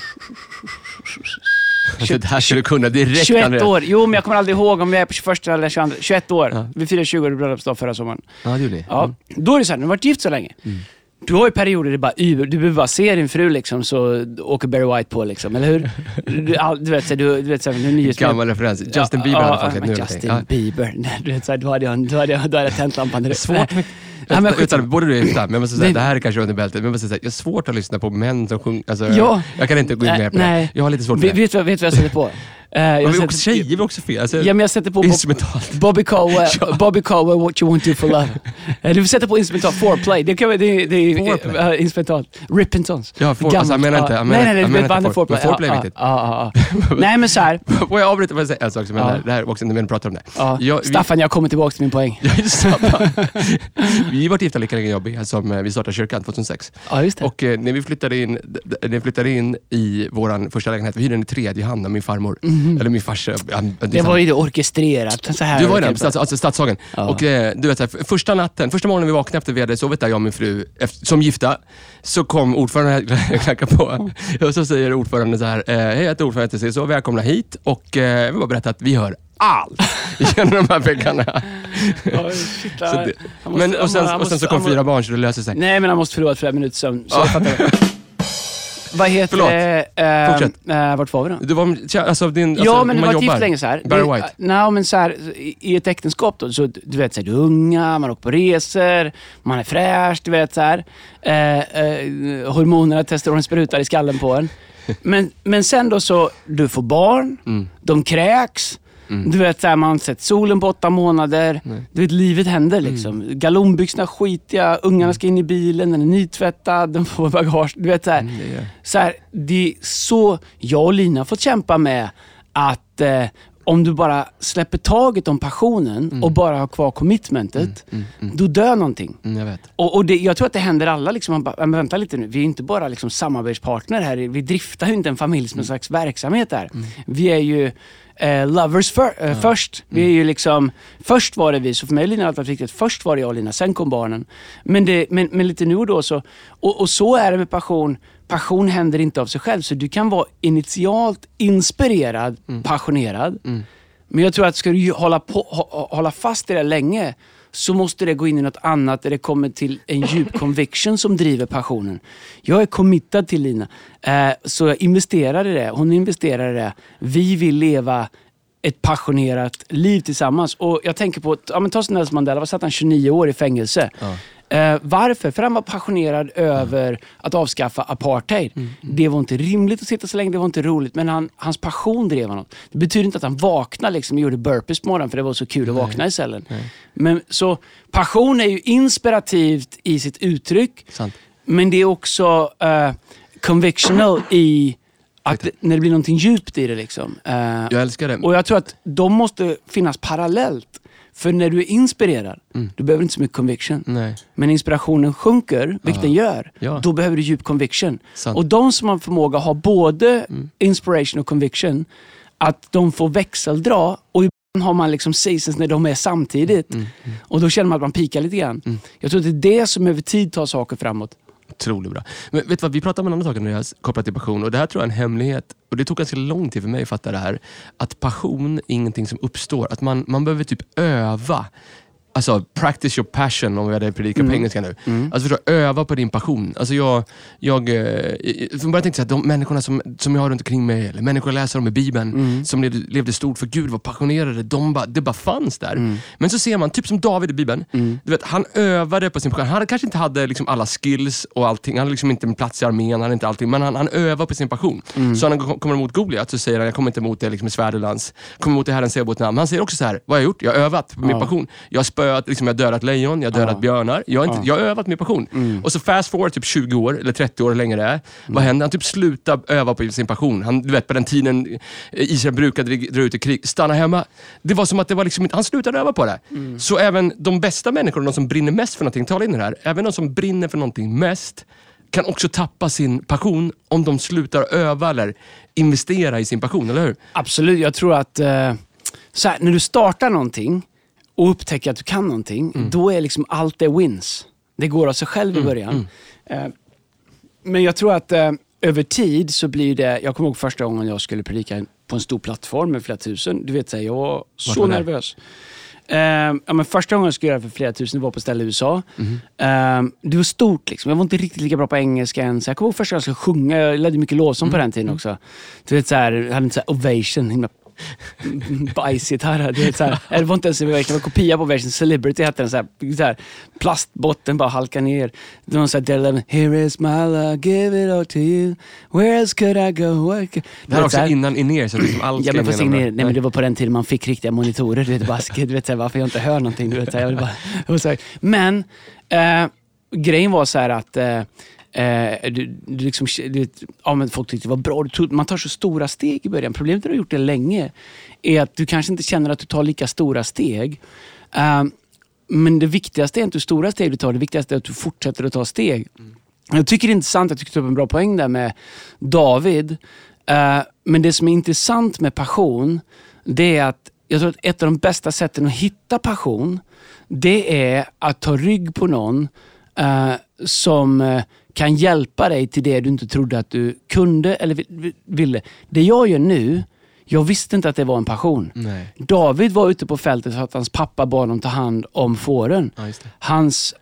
Det här skulle du kunna direkt 21 Andreas. år. Jo, men jag kommer aldrig ihåg om jag är på 21 eller 22. 21 år. Ja. Vi firade 20 års bröllopsdag förra sommaren. Ja, det gjorde ni. Ja. Mm. Då är det så här, du har varit gift så länge. Du har ju perioder där det bara. Du behöver bara se din fru liksom, så åker Barry White på, liksom, eller hur? Du, all, du vet, så, du, du vet så, nu. Gammal referens. Justin Bieber ja, hade sett nu. Justin Ja. Bieber. Du vet, så, då hade jag, då hade jag, då hade jag tänt lampan direkt. Svårt med... Ja, men utan, både du jag, men jag måste säga, Nej. det här är kanske under bältet, men jag måste säga, jag har svårt att lyssna på män som sjunger. Alltså, Ja. Jag kan inte gå in med på nej. det. Jag har lite svårt för Vet, det. du vet du vad jag sätter på? Eh, jag Men vi sätter- också, tjejer är också fel. Alltså, Ja, men jag sätter på instrumentalt. Bobby Cowell, Ja. Bobby Cowell, What You Want Do For Love. Eh, Du sätta på instrumental, foreplay. Det, kan, vara- det, det är instrumentalt. Rippingtons. Ja, for- alltså, jag menar inte- jag menar nej, nej, inte- jag nej, bandet inte for- foreplay. men foreplay är viktigt. Ja, ja, ja. Nej, men så här. Får jag avbryta och säga en sak som Ja. händer? Det här var också när vi pratade om det. Ja. Jag- Staffan, jag kommer tillbaka till min poäng. Jag vi har varit gifta lika länge jag och som eh, vi startade kyrkan 2006. Ja, just det. Och eh, när vi flyttade in, när vi flyttade in i vår första lägenhet, vi hyrde den i tredje hand av min farmor. Eller min farsa. han- Mhm. det var ju det orkestrerat. Så här Du var ju stads, alltså Stadshagen. Ja. Och eh, du vet, så här, f- första natten, första morgonen vi vaknade efter vi hade sovit där, jag och min fru, efter, som gifta, så kom ordföranden och knackade på. Och så säger ordföranden så här, eh, hej jag heter ordföranden så välkomna hit och eh, jag vill bara berätta att vi hör allt genom de här väggarna. Shit, det, måste- men, och, sen, och sen så måste- kom han fyra barn så det löste sig. Nej, men han måste förlora flera minuter sömn. Så Ja. jag fattar. Vad heter Förlåt. det? Eh, Fortsätt. eh, vart var vi då? Du var, alltså, din, alltså, ja, men det man var jobbar. gift länge så här. Barry Det- White. Nej, men så här, i i ett äktenskap då, så du vet, så här, du är unga, man åker på resor, man är fräsch, du vet så här. Eh, eh, hormonerna, testosteron sprutar i skallen på en. Men, men sen då så, du får barn, Mm. de kräks, Du vet, så här, man har inte sett solen på åtta månader. Du vet, livet händer liksom. Galonbyxorna skitiga, ungarna ska in i bilen, den är nytvättad, de får bagage. Du vet, så här, Mm, det är- så här, det är så jag och Lina har fått kämpa med att eh, om du bara släpper taget om passionen och bara har kvar commitmentet, då dör någonting. Mm, jag vet. Och, och det, jag tror att det händer alla. Liksom, man bara, men vänta lite nu, vi är inte bara liksom samarbetspartner här. Vi driftar ju inte en familj som en slags verksamhet här. Vi är ju eh, lovers för, eh, först. Vi är ju liksom, först var det vi, så för mig Lina har det alltid varit viktigt. Först var det jag och Lina, sen kom barnen. Men, det, men, men lite nu och då så, och, och så är det med passion. Passion händer inte av sig själv. Så du kan vara initialt inspirerad, passionerad. Men jag tror att ska du hålla, på, hå- hålla fast i det länge så måste det gå in i något annat där det kommer till en djup conviction som driver passionen. Jag är committad till Lina, eh, så jag investerar i det. Hon investerar i det. Vi vill leva ett passionerat liv tillsammans. Och Jag tänker på, ja, men ta Nelson Mandela, vad satt han 29 år i fängelse? Eh, varför? För han var passionerad över att avskaffa apartheid. Det var inte rimligt att sitta så länge, det var inte roligt, men han, hans passion drev honom. Det betyder inte att han vaknade liksom, och gjorde burpees på morgonen för det var så kul att vakna i cellen. Men, så passion är ju inspirativt i sitt uttryck, Sant. men det är också eh, convictional i att det, när det blir någonting djupt i det. Liksom. Eh, Jag älskar det. och jag tror att de måste finnas parallellt. För när du är inspirerad, du behöver inte så mycket conviction. Nej. Men inspirationen sjunker, vilket den gör, Ja. då behöver du djup conviction. Sant. Och de som har förmåga att ha både inspiration och conviction, att de får växeldra och ibland har man liksom seasons när de är samtidigt. Och då känner man att man pikar lite grann. Jag tror att det är det som över tid tar saker framåt. Otroligt bra. Men vet du vad, vi pratade om en annan sak nu kopplat till passion och det här tror jag är en hemlighet. Och Det tog ganska lång tid för mig att fatta det här. Att passion är ingenting som uppstår. Att man, man behöver typ öva. Alltså practice your passion om vi hade predikat på engelska nu. Alltså förstå, öva på din passion. Alltså jag, jag eh, från början tänkte jag här, de människorna som, som jag har runt omkring mig, eller människor jag läser om i Bibeln, som levde, levde stort för Gud, var passionerade, de bara, det bara fanns där. Men så ser man, typ som David i Bibeln, du vet, han övade på sin passion. Han kanske inte hade liksom alla skills och allting, han hade liksom inte en plats i armén, han hade inte allting, men han, han övar på sin passion. Så när han kommer emot Goliat så säger han, jag kommer inte emot det liksom, med svärd och lans, kommer emot det Herren Sebaot namn. Han säger också så här, vad har jag gjort? Jag har övat på min Ja. passion. Jag har spöat, liksom, jag har dödat lejon, jag har dödat björnar. Jag har, inte, jag har övat min passion. Och så fast forward typ 20 år, eller 30 år hur länge det är. Vad händer? Han typ slutar öva på sin passion. Han, du vet på den tiden Israel brukade dra ut i krig, stanna hemma. Det var som att det var liksom, han slutade öva på det. Så även de bästa människorna, de som brinner mest för någonting, tala in det här. Även de som brinner för någonting mest kan också tappa sin passion om de slutar öva eller investera i sin passion, eller hur? Absolut, jag tror att eh, så här, när du startar någonting och upptäcker att du kan någonting, då är liksom allt det wins. Det går av sig själv i början. Eh, men jag tror att eh, över tid så blir det, jag kommer ihåg första gången jag skulle predika på en stor plattform med flera tusen. Du vet, så här, jag var så var nervös. Eh, ja, men första gången jag skulle göra det för flera tusen, det var på ett ställe i USA. Mhm. Eh, det var stort. Liksom. Jag var inte riktigt lika bra på engelska än. Så jag kommer ihåg första gången jag skulle sjunga. Jag ledde mycket lovsång Mm. på den tiden också. Du vet, så här, jag hade inte så här ovation, himla bajsgitarr. Så här, eller det var inte ens ovation, det var kopia på ovation. Celebrity hette den. Så här, så här, plastbotten bara halka ner. Det var så här, Here is my love, give it all to you. Where else could I go? Could... Det här så också här- innan in er så liksom allt Ja, men fast in ingen, genom nej, men det var på den tiden man fick riktiga monitorer. Du vet, bara, du vet så här, varför jag inte hör någonting. Du vet, så här, jag bara, det var så här. Men eh, grejen var så här att eh, eh, du, du liksom, du ja, men folk tyckte det var bra. Tog, man tar så stora steg i början. Problemet när du har gjort det länge är att du kanske inte känner att du tar lika stora steg. Eh, men det viktigaste är inte hur stora steg du tar, det viktigaste är att du fortsätter att ta steg. Jag tycker det är intressant, jag tog upp en bra poäng där med David. Eh, men det som är intressant med passion, det är att jag tror att ett av de bästa sätten att hitta passion, det är att ta rygg på någon eh, som eh, kan hjälpa dig till det du inte trodde att du kunde eller vi- ville. Det jag gör nu, jag visste inte att det var en passion. Nej. David var ute på fältet för att hans pappa bad honom ta hand om fåren. Ja. Hans,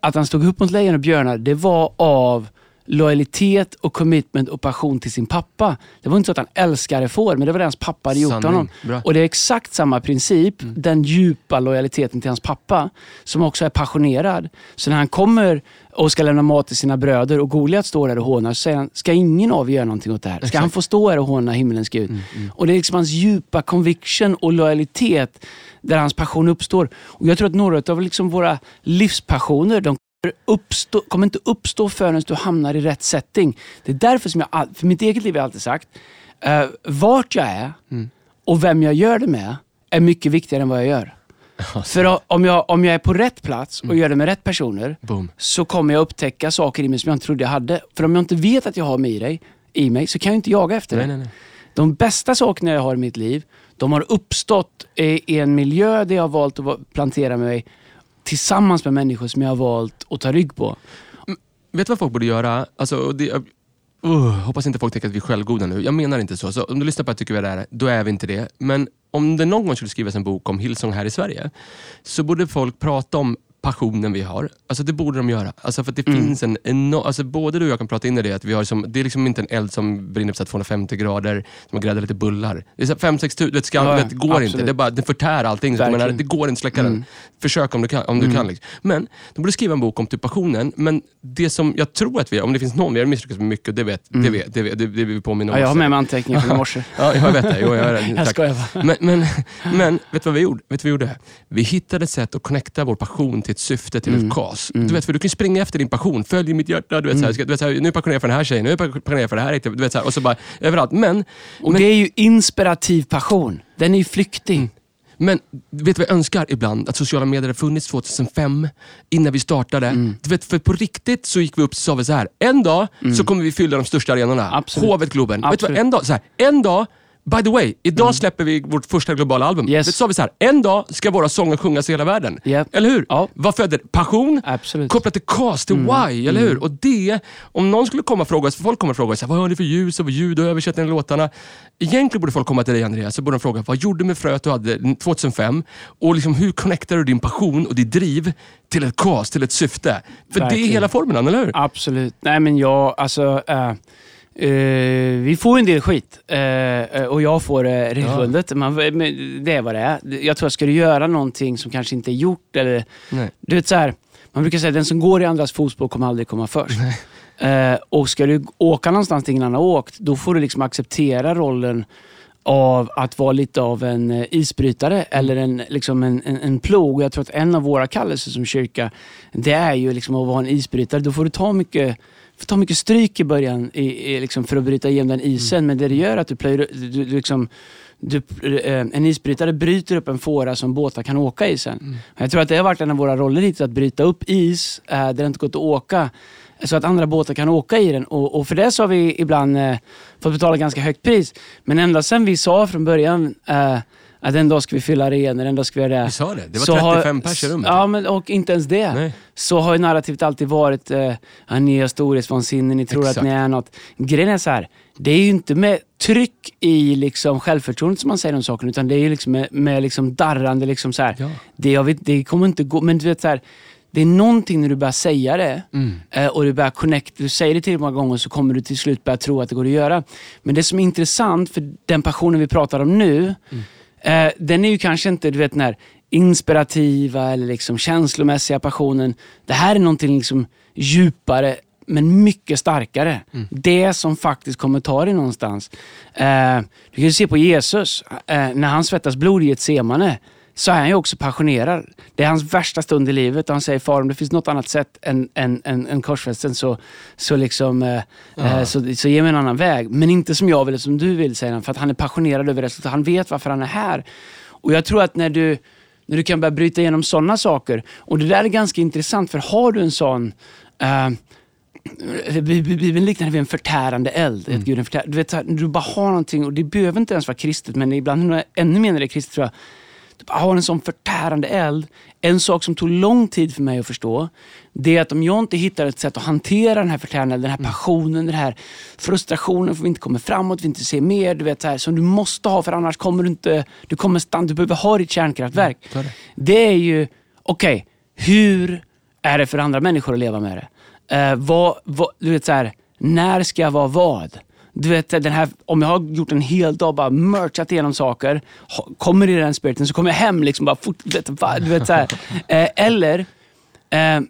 att han stod upp mot lejon och björnar, det var av lojalitet och commitment och passion till sin pappa. Det var inte så att han älskade får, men det var det hans pappa hade gjort Sanning. honom. Bra. Mm. Och det är exakt samma princip, den djupa lojaliteten till hans pappa, som också är passionerad. Så när han kommer och ska lämna mat till sina bröder och Goliat står där och hånar, så säger han, ska ingen av er göra någonting åt det här? Ska han få stå här och håna himmelens Gud? Mm, Och det är liksom hans djupa conviction och lojalitet där hans passion uppstår. Och Jag tror att några av liksom våra livspassioner, de uppstå, kommer inte uppstå förrän du hamnar i rätt setting. Det är därför som jag, för mitt eget liv har jag alltid sagt, eh, vart jag är Mm. och vem jag gör det med är mycket viktigare än vad jag gör. För om jag, om jag är på rätt plats och gör det med rätt personer Boom. så kommer jag upptäcka saker i mig som jag inte trodde jag hade. För om jag inte vet att jag har mig i, dig, i mig så kan jag inte jaga efter Nej, det. nej, nej. De bästa sakerna jag har i mitt liv, de har uppstått i en miljö där jag har valt att plantera mig tillsammans med människor som jag har valt att ta rygg på. Mm, vet du vad folk borde göra? Alltså, det, uh, hoppas inte folk tänker att vi är självgoda nu. Jag menar inte så. så om du lyssnar på att tycker vi är det, då är vi inte det. Men om det någon gång skulle skrivas en bok om Hillsong här i Sverige, så borde folk prata om passionen vi har. Alltså det borde de göra. Alltså för det Mm. finns en enorm... Alltså både du och jag kan prata in i det, att vi har som, det är liksom inte en eld som brinner på så här 250 grader, som man gräddar lite bullar. Det är 5-6 tusen, det, ska, Ja, går absolut. inte. Det, är bara, det förtär allting. Så menar, det går inte att släcka den. Försök om du kan. Om du kan liksom. Men de borde skriva en bok om typ passionen, men det som jag tror att vi, om det finns någon, vi har misslyckats med mycket, det vet, det vet, det, vet, det, det vi påminna om. Ja, jag har med mig anteckningar från i morse. Ja, jag vet det. Jo, jag, det. Jag skojar bara. Men, men, men vet du vad vi gjorde? Vet du vad vi gjorde? Vi hittade ett sätt att connecta vår passion till ett syfte, till Mm. ett kas. Du vet, för du kan springa efter din passion. Följ mitt hjärta. Du vet, så här, ska- du vet, så här, nu är jag för den här tjejen, nu är jag för det här. Du vet, så här, och så bara överallt. Men, Och men, det är ju inspirativ passion. Den är ju flyktig. men vet du vad jag önskar ibland? Att sociala medier hade funnits 2005, innan vi startade. Mm. Du vet, för på riktigt så gick vi upp och sa vi så här. en dag så kommer vi fylla de största arenorna. Mm. Absolut. Hovet, Globen. Vet du vad, Absolut. en dag, så här, en dag By the way, idag släpper vi vårt första globala album. Yes. Du, sa vi så här, en dag ska våra sånger sjungas i hela världen. Yep. Eller hur? Ja. Vad föder passion? Absolut. Kopplat till cast, till why, eller hur? Och det, om någon skulle komma och fråga oss, för folk kommer och fråga oss, vad har ni för ljus och ljud och översättning av låtarna? Egentligen borde folk komma till dig Andreas, borde de fråga, vad gjorde du med fröet du hade 2005? Och liksom, hur connectar du din passion och ditt driv till ett cast, till ett syfte? För det är Verkligen. hela formeln, eller hur? Absolut. Nej men jag, alltså... eh, eh, vi får en del skit eh, och jag får det regelbundet. Man, men det är vad det är. Jag tror att ska du göra någonting som kanske inte är gjort eller... Nej. Du vet så här, man brukar säga den som går i andras fotspår kommer aldrig komma först. Och ska du åka någonstans där ingen annan har åkt, då får du liksom acceptera rollen av att vara lite av en isbrytare eller en, liksom en, en, en plog. Jag tror att en av våra kallelser som kyrka, det är ju liksom att vara en isbrytare. Då får du ta mycket, ta mycket stryk i början i, i, liksom för att bryta igenom den isen. Men det det gör att du plöjer, du, liksom, du, eh, en isbrytare bryter upp en fåra som båtar kan åka i sen. Jag tror att det har varit en av våra roller hittills, att bryta upp is eh, där det inte gått att åka så att andra båtar kan åka i den. Och, och för det så har vi ibland eh, fått betala ganska högt pris. Men ända sedan vi sa från början eh, att en dag ska vi fylla arenor, en dag ska vi göra det. Vi sa det, det var Så 35 pers i rummet. Ja, men, och inte ens det. Nej. Så har ju narrativet alltid varit, eh, ja, ni har storhetsvansinne, ni tror Exakt. att ni är något. Grejen är så här, det är ju inte med tryck i liksom självförtroendet som man säger de sakerna, utan det är ju liksom med, med liksom darrande, liksom så här, Ja. det, vet, det kommer inte gå, men du vet så här, det är någonting när du börjar säga det Mm. eh, och du börjar connect, du säger det tillräckligt många gånger så kommer du till slut börja tro att det går att göra. Men det som är intressant, för den passionen vi pratar om nu, Mm. Eh, den är ju kanske inte du vet, den här inspirativa eller liksom känslomässiga passionen. Det här är någonting liksom djupare men mycket starkare. Mm. Det som faktiskt kommer ta dig någonstans. Eh, du kan ju se på Jesus, eh, när han svettas blod i ett semane så är han ju också passionerad. Det är hans värsta stund i livet och han säger far om det finns något annat sätt än, än, än, än korsfästelsen så, så, liksom, eh, eh, så, så ge mig en annan väg. Men inte som jag vill, som du vill, säger han. För att han är passionerad över det. Han vet varför han är här. Och jag tror att när du, när du kan börja bryta igenom sådana saker, och det där är ganska intressant, för har du en sån eh, Bibeln liknar det vid en förtärande eld. Mm. Gud en förtär, du vet, du bara har någonting, och det behöver inte ens vara kristet, men ibland är det ännu mer när det är kristet tror jag. Du bara har en sån förtärande eld. En sak som tog lång tid för mig att förstå, det är att om jag inte hittar ett sätt att hantera den här förtärande elden, den Mm. här passionen, den här frustrationen för att vi inte kommer framåt, vi inte ser mer, du vet, så här, som du måste ha för annars kommer du inte, du kommer stanna, du behöver ha ditt kärnkraftverk. är det. Det är ju, okej, hur är det för andra människor att leva med det? Eh, vad, vad, du vet så här, när ska jag vara vad? Du vet, den här, om jag har gjort en hel dag bara merchat igenom saker, kommer i den spiriten, så kommer jag hem liksom bara fort, du vet, så. Eh, eller, eh,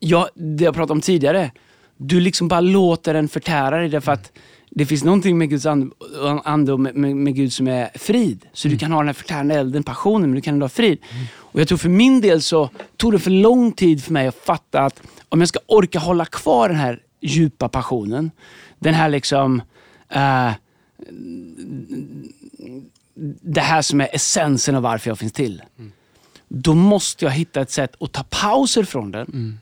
ja, det jag pratade om tidigare, du liksom bara låter den förtära dig därför att det finns någonting med Guds ande, och med, med, med Gud som är frid. Så du kan ha den här förtärande elden, passionen, men du kan ändå ha frid. Och jag tror för min del så tog det för lång tid för mig att fatta att om jag ska orka hålla kvar den här djupa passionen, den här liksom eh, det här som är essensen av varför jag finns till. Då måste jag hitta ett sätt att ta pauser från den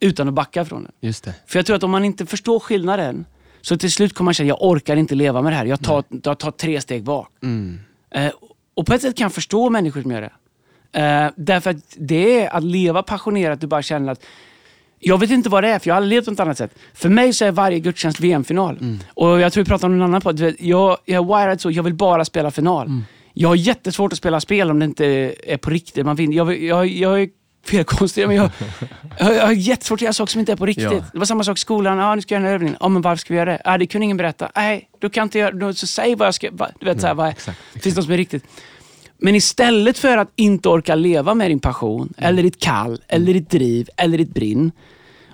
utan att backa från den. Just det. För jag tror att om man inte förstår skillnaden så till slut kommer man känna jag orkar inte leva med det här. Jag tar, jag tar tre steg bak. Mm. Eh, och på ett sätt kan jag förstå människor som gör det. Eh, därför att det är att leva passionerat, du bara känner att jag vet inte vad det är, för jag har aldrig levt på något annat sätt. För mig så är varje gudstjänst VM-final. Och jag tror vi pratade om någon annan på det. Jag, jag är wired så, jag vill bara spela final. Jag har jättesvårt att spela spel om det inte är på riktigt. Man vinner. Jag, jag, jag är felkonstig, men jag, jag, jag har jättesvårt att göra saker som inte är på riktigt. Ja. Det var samma sak i skolan. Ja, nu ska jag göra en övning. Ja, men varför ska vi göra det? Ja, det kunde ingen berätta. Nej, då kan inte göra Så säg vad jag ska... Du vet, så här, vad, exakt, finns det något som är riktigt? Men istället för att inte orka leva med din passion, eller ditt kall, eller ditt driv, eller ditt brinn.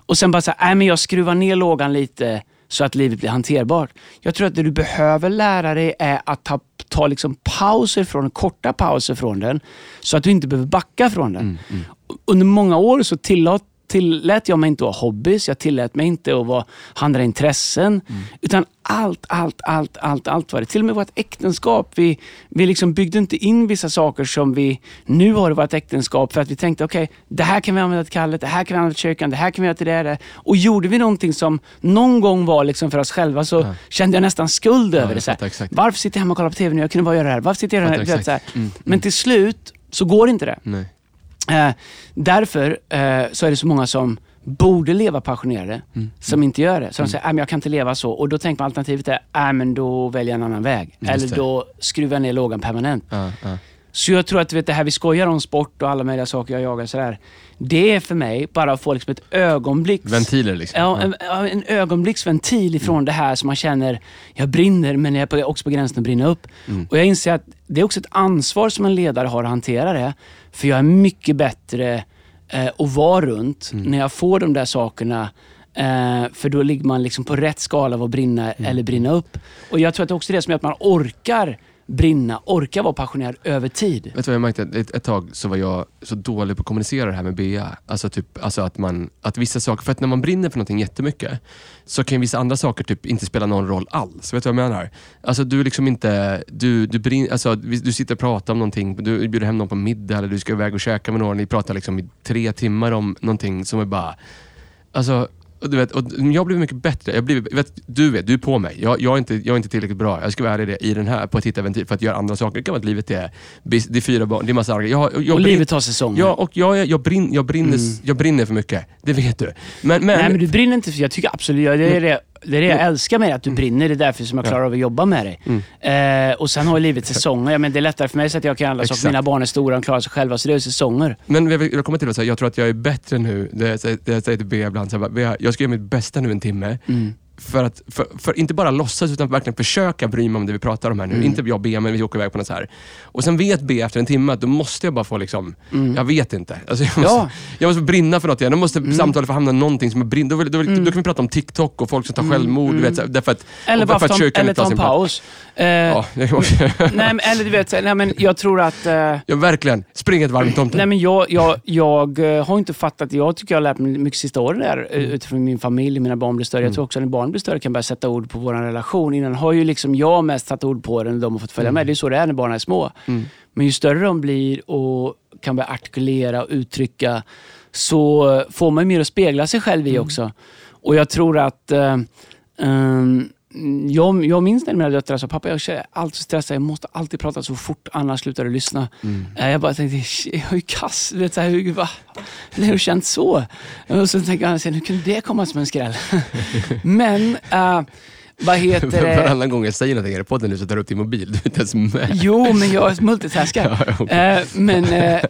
Och sen bara säga, nej men jag skruvar ner lågan lite så att livet blir hanterbart. Jag tror att det du behöver lära dig är att ta, ta liksom pauser från den, korta pauser från den. Så att du inte behöver backa från den. Under många år så tillät, tillät jag mig inte att ha hobbys, jag tillät mig inte att vara, handla intressen. Utan allt, allt, allt, allt, allt var det. Till och med vårt äktenskap. Vi, vi liksom byggde inte in vissa saker som vi nu har i vårt äktenskap för att vi tänkte okej, det här kan vi använda till kallet, det här kan vi använda till kyrkan, det här kan vi göra till det. det. Och gjorde vi någonting som någon gång var liksom för oss själva så kände jag nästan skuld över jag det. Så. Varför sitter jag hemma och kollar på TV nu? Jag kunde bara göra det här. Varför sitter jag här? Här. Mm, Men till slut så går inte det. Nej. Eh, därför eh, så är det så många som borde leva passionerade, Mm. som inte gör det. Så de säger, "Nej, men jag kan inte leva så. Och då tänker man alternativet är, "Nej, men då väljer jag en annan väg. Just Eller det. då skruvar jag ner lågan permanent. Ja, ja. Så jag tror att du vet, det här vi skojar om sport och alla möjliga saker jag jagar sådär. Det är för mig bara att få liksom ett ögonblicks... Ventiler liksom. Ja, en, en ögonblicksventil ifrån Mm. det här som man känner, jag brinner men jag är på, också på gränsen att brinna upp. Mm. Och jag inser att det är också ett ansvar som en ledare har att hantera det. För jag är mycket bättre eh, att vara runt Mm. när jag får de där sakerna. Eh, för då ligger man liksom på rätt skala av att brinna Mm. eller brinna upp. Och jag tror att det är också det som gör att man orkar brinna, orka vara passionerad över tid. Vet du vad jag märkte? Ett, ett tag så var jag så dålig på att kommunicera det här med Bea. Alltså, typ, alltså att, man, att vissa saker, för att när man brinner för någonting jättemycket så kan ju vissa andra saker typ inte spela någon roll alls. Vet du vad jag menar? Alltså du är liksom inte, du, du, brin, alltså, du sitter och pratar om någonting, du bjuder hem någon på middag eller du ska iväg och käka med någon. Ni pratar liksom i tre timmar om någonting som är bara, alltså och du vet, och jag blivit mycket bättre. Jag blivit, vet, du vet, du är på mig. Jag, jag, är inte, jag är inte tillräckligt bra. Jag ska vara ärlig i det, i den här, på ett hittäventyr för att göra andra saker. Det kan vara att livet är, det är fyra barn, det är massa andra jag, jag, jag Och livet har säsonger. Ja, och jag, jag, brinn, jag, brinner, jag brinner för mycket. Det vet du. Men, men, Nej men du brinner inte för jag tycker absolut, det är det, det, är det jag Mm. älskar med dig, att du brinner. Det är därför som jag klarar av att jobba med dig. Eh, och sen har livet säsonger. Ja, men det är lättare för mig så att jag kan alla saker. Mina barn är stora och klarar sig själva, så det är säsonger. Men jag, vill- jag kommer till att säga, jag tror att jag är bättre nu. Det jag, säger- det jag säger till Bea ibland, så här, jag ska göra mitt bästa nu en timme. För att för, för inte bara låtsas utan verkligen försöka bry mig om det vi pratar om här nu. Inte jag Bea, men vi åker iväg på något så här. Och sen vet Bea efter en timme att då måste jag bara få liksom, jag vet inte. Alltså jag, måste, Ja. jag måste brinna för något igen. Då måste samtalet få hamna i någonting som är brinn. Då, vill- då, vill- då kan vi prata om TikTok och folk som tar självmord. Du vet, så därför att, Eller bara ta, eller en paus. Eh, Ja, nej, men, eller du vet, nej, men jag tror att... Eh, ja, verkligen. Spring ett varv med tomten. Nej, men jag, jag, jag eh, har inte fattat. Jag tycker jag har lärt mig mycket sista åren där eh, utifrån min familj, mina barn blir större. Jag tror också att barn blir större kan börja sätta ord på vår relation. Innan har ju liksom jag mest satt ord på den och de har fått följa med. Det är så det är när barnen är små. Men ju större de blir och kan börja artikulera och uttrycka så får man ju mer att spegla sig själv i också. Och jag tror att ehm, jag, jag minns när mina döttrar sa, pappa jag är alltid stressad, jag måste alltid prata så fort annars slutar du lyssna. Eh, Jag bara tänkte, "Shit, jag är ju kass. Du vet, så här, hur, va? Hur känt så? Och så tänker jag, hur kunde det komma som en skräll? Men, eh, vad heter det? Varannan gång jag säger någonting i podden nu så tar du upp din mobil. Du är inte ens med. Jo, men jag multitaskar. Ja, okej. Eh, men, eh,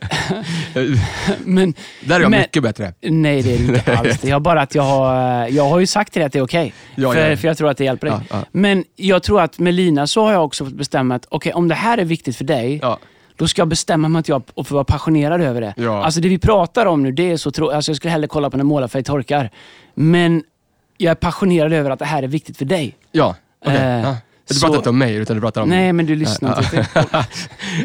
men, Där är jag men- mycket bättre. Nej, det är det inte alls. Det är bara att jag har, jag har ju sagt till dig att det är okej. Ja, för, ja. för jag tror att det hjälper dig. Men jag tror att med Lina så har jag också fått bestämma att okej, om det här är viktigt för dig, Ja. då ska jag bestämma mig att jag och få vara passionerad över det. Ja. Alltså det vi pratar om nu, det är så tro- alltså Jag skulle hellre kolla på när målarfärg torkar. Men jag är passionerad över att det här är viktigt för dig. Ja, okej. Eh, ja. Du så- pratar inte om mig, utan du pratar om... Nej, men du lyssnar inte.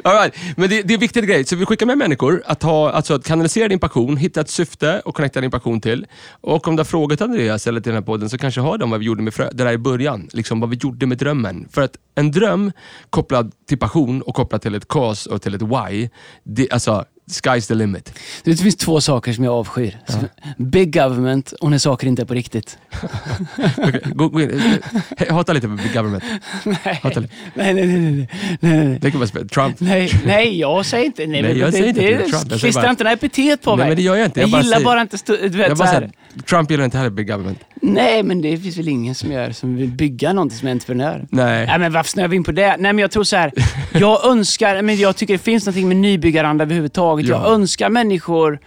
All right. Men det, det är en viktig grej. Så vi skickar med människor att, ha, alltså att kanalisera din passion, hitta ett syfte och connecta din passion till. Och om du har frågor till Andreas eller till den här podden så kanske har de vad vi gjorde med frö, det där i början. Liksom vad vi gjorde med drömmen. För att en dröm kopplad till passion och kopplad till ett cause och till ett why, det, alltså sky's the limit. Det finns två saker som jag avskyr. Big government och när saker inte är på riktigt. Gå in. Eh, Hata lite på big government. Nej, Hata lite. nej, nej. nej, nej, nej, nej. Det kan vara spela. Trump. Nej, nej, jag säger inte... Nej, Nej, jag det, säger inte det, är Trump. Jag Klistra bara- inte några epitet på Nej, mig. men det gör jag inte. Jag Jag, bara gillar säger- bara inte... Stu, du vet, Jag bara här. säger, Trump gillar inte heller big government. Nej, men det finns väl ingen som gör som vill bygga någonting som entreprenör. Nej. Nej, men varför snöar vi in på det? Nej, men jag tror så här. Jag önskar, men jag tycker det finns någonting med nybyggaranda överhuvudtaget. Jag Ja. önskar människor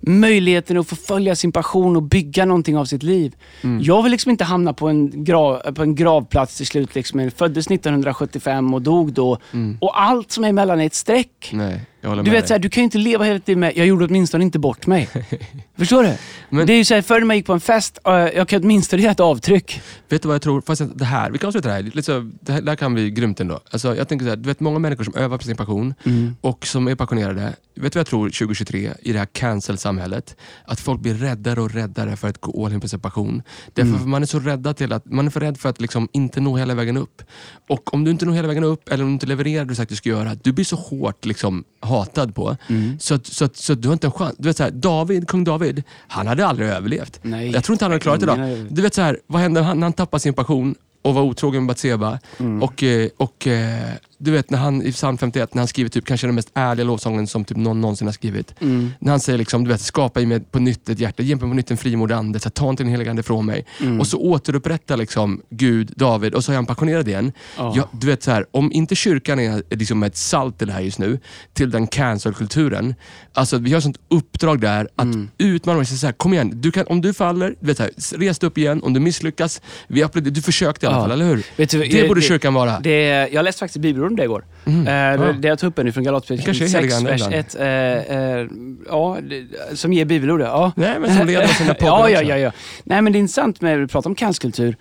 möjligheten att få följa sin passion och bygga någonting av sitt liv. Mm. Jag vill liksom inte hamna på en, grav, på en gravplats till slut. Liksom. Jag föddes 1975 och dog då. Och allt som är emellan är ett streck. Nej, jag Du vet, så här, du kan ju inte leva hela tiden med, jag gjorde åtminstone inte bort mig. Förstår du? Men- Det är ju så här, förr när man gick på en fest, jag kan åtminstone göra ett avtryck. Vet du vad jag tror? Fast det här, vi kan avsluta det här. Lite så, det här, det här kan bli grymt ändå. Alltså, jag tänker så här, du vet många människor som övar på sin passion och som är passionerade. Vet du vad jag tror 2023 i det här cancel-samhället? Att folk blir räddare och räddare för att gå all in på sin passion. Därför att man är så rädda till att, man är för rädd för att liksom inte nå hela vägen upp. Och om du inte når hela vägen upp eller om du inte levererar det du sagt du ska göra, du blir så hårt liksom hatad på. Så, att, så, att, så att du har inte en chans. Du vet så här, David, kung David, han hade aldrig överlevt. Nej. Jag tror inte han hade klarat det överlevt. Du vet så här, vad hände han, när han tappade sin passion och var otrogen med Batseba? Och, eh, och eh, du vet när han i psalm 51, när han skriver typ kanske den mest ärliga lovsången som typ någon någonsin har skrivit. När han säger liksom, du vet, skapa i mig på nytt ett hjärta, ge mig på nytt en frimodig ande, så här, ta inte den heliga ande från mig. Och så återupprättar liksom Gud David och så är han passionerad igen. Ja. Ja, du vet så här, om inte kyrkan är liksom ett salt i det här just nu, till den cancelkulturen. Alltså vi har ett sånt uppdrag där att utmana och säga så här, kom igen, du kan, om du faller, du vet så här, res dig upp igen, om du misslyckas, vi applåderar, du försökte i alla fall, eller hur? Du, det jag- borde det- kyrkan vara. Det, jag läste faktiskt Bibelord om det igår. Eh, det, det jag tog upp nu från Galaterbrevet kanske är 6, heliga anden vers ibland. 1. Eh, eh, ja, det, som ger bibelord. Ja. Nej, men som leder sina poddar ja, ja, ja, ja. Nej, men det är intressant med att prata om cancellkultur.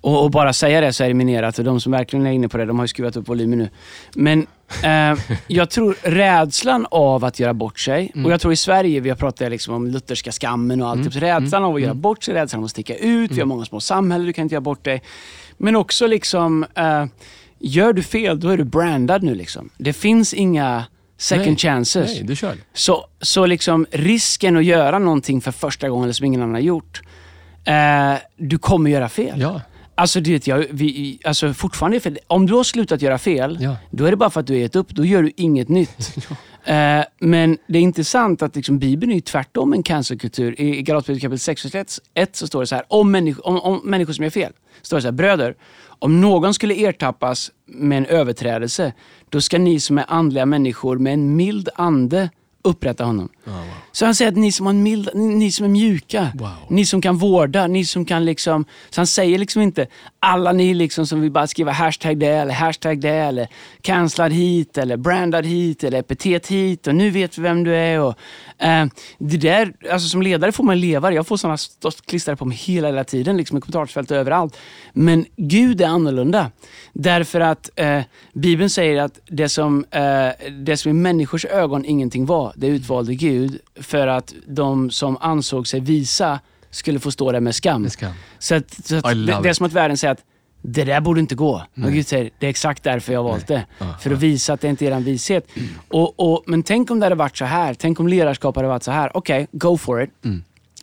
Och, och bara säga det så är det minerat. Och de som verkligen är inne på det, de har ju skruvat upp volymen nu. Men eh, jag tror rädslan av att göra bort sig, och jag tror i Sverige, vi har pratat liksom om lutherska skammen och allt. Typ, så rädslan av att göra bort sig, rädslan av att sticka ut. Vi har många små samhällen, du kan inte göra bort dig. Men också liksom, eh, gör du fel, då är du brandad nu. Liksom. Det finns inga second Nej, chances. Nej, du kör. Så, så liksom risken att göra någonting för första gången eller som ingen annan har gjort Eh, du kommer göra fel. Ja. Alltså, du vet, jag, vi, alltså fortfarande, för om du har slutat göra fel, Ja. då är det bara för att du har gett upp. Då gör du inget nytt. Eh, men det är intressant att liksom, Bibeln är ju tvärtom en cancerkultur. I Galaterbrevet kapitel 6 vers 1 så står det så här, om, människ- om, om människor som gör fel, står det så här, bröder, om någon skulle ertappas med en överträdelse, då ska ni som är andliga människor med en mild ande upprätta honom. Så han säger att ni som, har mild, ni, som är mjuka, Wow. ni som kan vårda, ni som kan liksom... Så han säger liksom inte alla ni liksom som vill bara skriva hashtag det eller hashtag det eller cancellad hit eller brandad hit eller epitet hit och nu vet vi vem du är. Och, eh, det där, alltså som ledare får man leva. Jag får sådana klistrade på mig hela, hela tiden liksom i kommentarsfält överallt. Men Gud är annorlunda. Därför att eh, Bibeln säger att det som, eh, det som i människors ögon ingenting var, det utvalde Gud för att de som ansåg sig visa skulle få stå där med skam. Med skam. Så, att, så att det, det är som att världen säger att det där borde inte gå. Och Gud säger, det är exakt därför jag har valt det. Ja, För att visa att det inte är er vishet. Och, och, men tänk om det hade varit så här. Tänk om ledarskap hade varit så här. Okej, go for it.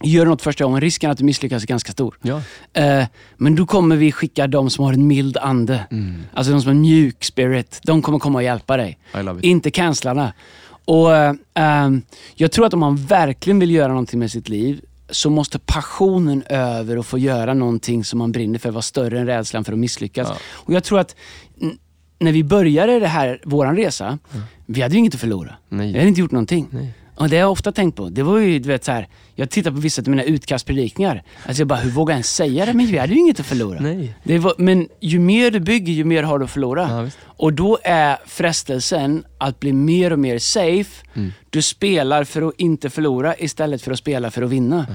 Gör något första gången. Risken att du misslyckas är ganska stor. Ja. Eh, men då kommer vi skicka de som har en mild ande. Alltså de som har en mjuk spirit. De kommer komma och hjälpa dig. Inte cancelarna. Och eh, Jag tror att om man verkligen vill göra någonting med sitt liv så måste passionen över och få göra någonting som man brinner för vara större än rädslan för att misslyckas. Ja. Och Jag tror att när vi började det här, våran resa, vi hade ju inget att förlora. Nej. Vi hade inte gjort någonting. Nej. Och det har jag ofta tänkt på. Det var ju, du vet, så här, jag tittar på vissa av mina utkastpredikningar. Alltså jag bara, hur vågar jag ens säga det? Men vi hade ju inget att förlora. Var, men ju mer du bygger, ju mer har du att förlora. Ja. Och då är frestelsen att bli mer och mer safe. Mm. Du spelar för att inte förlora istället för att spela för att vinna.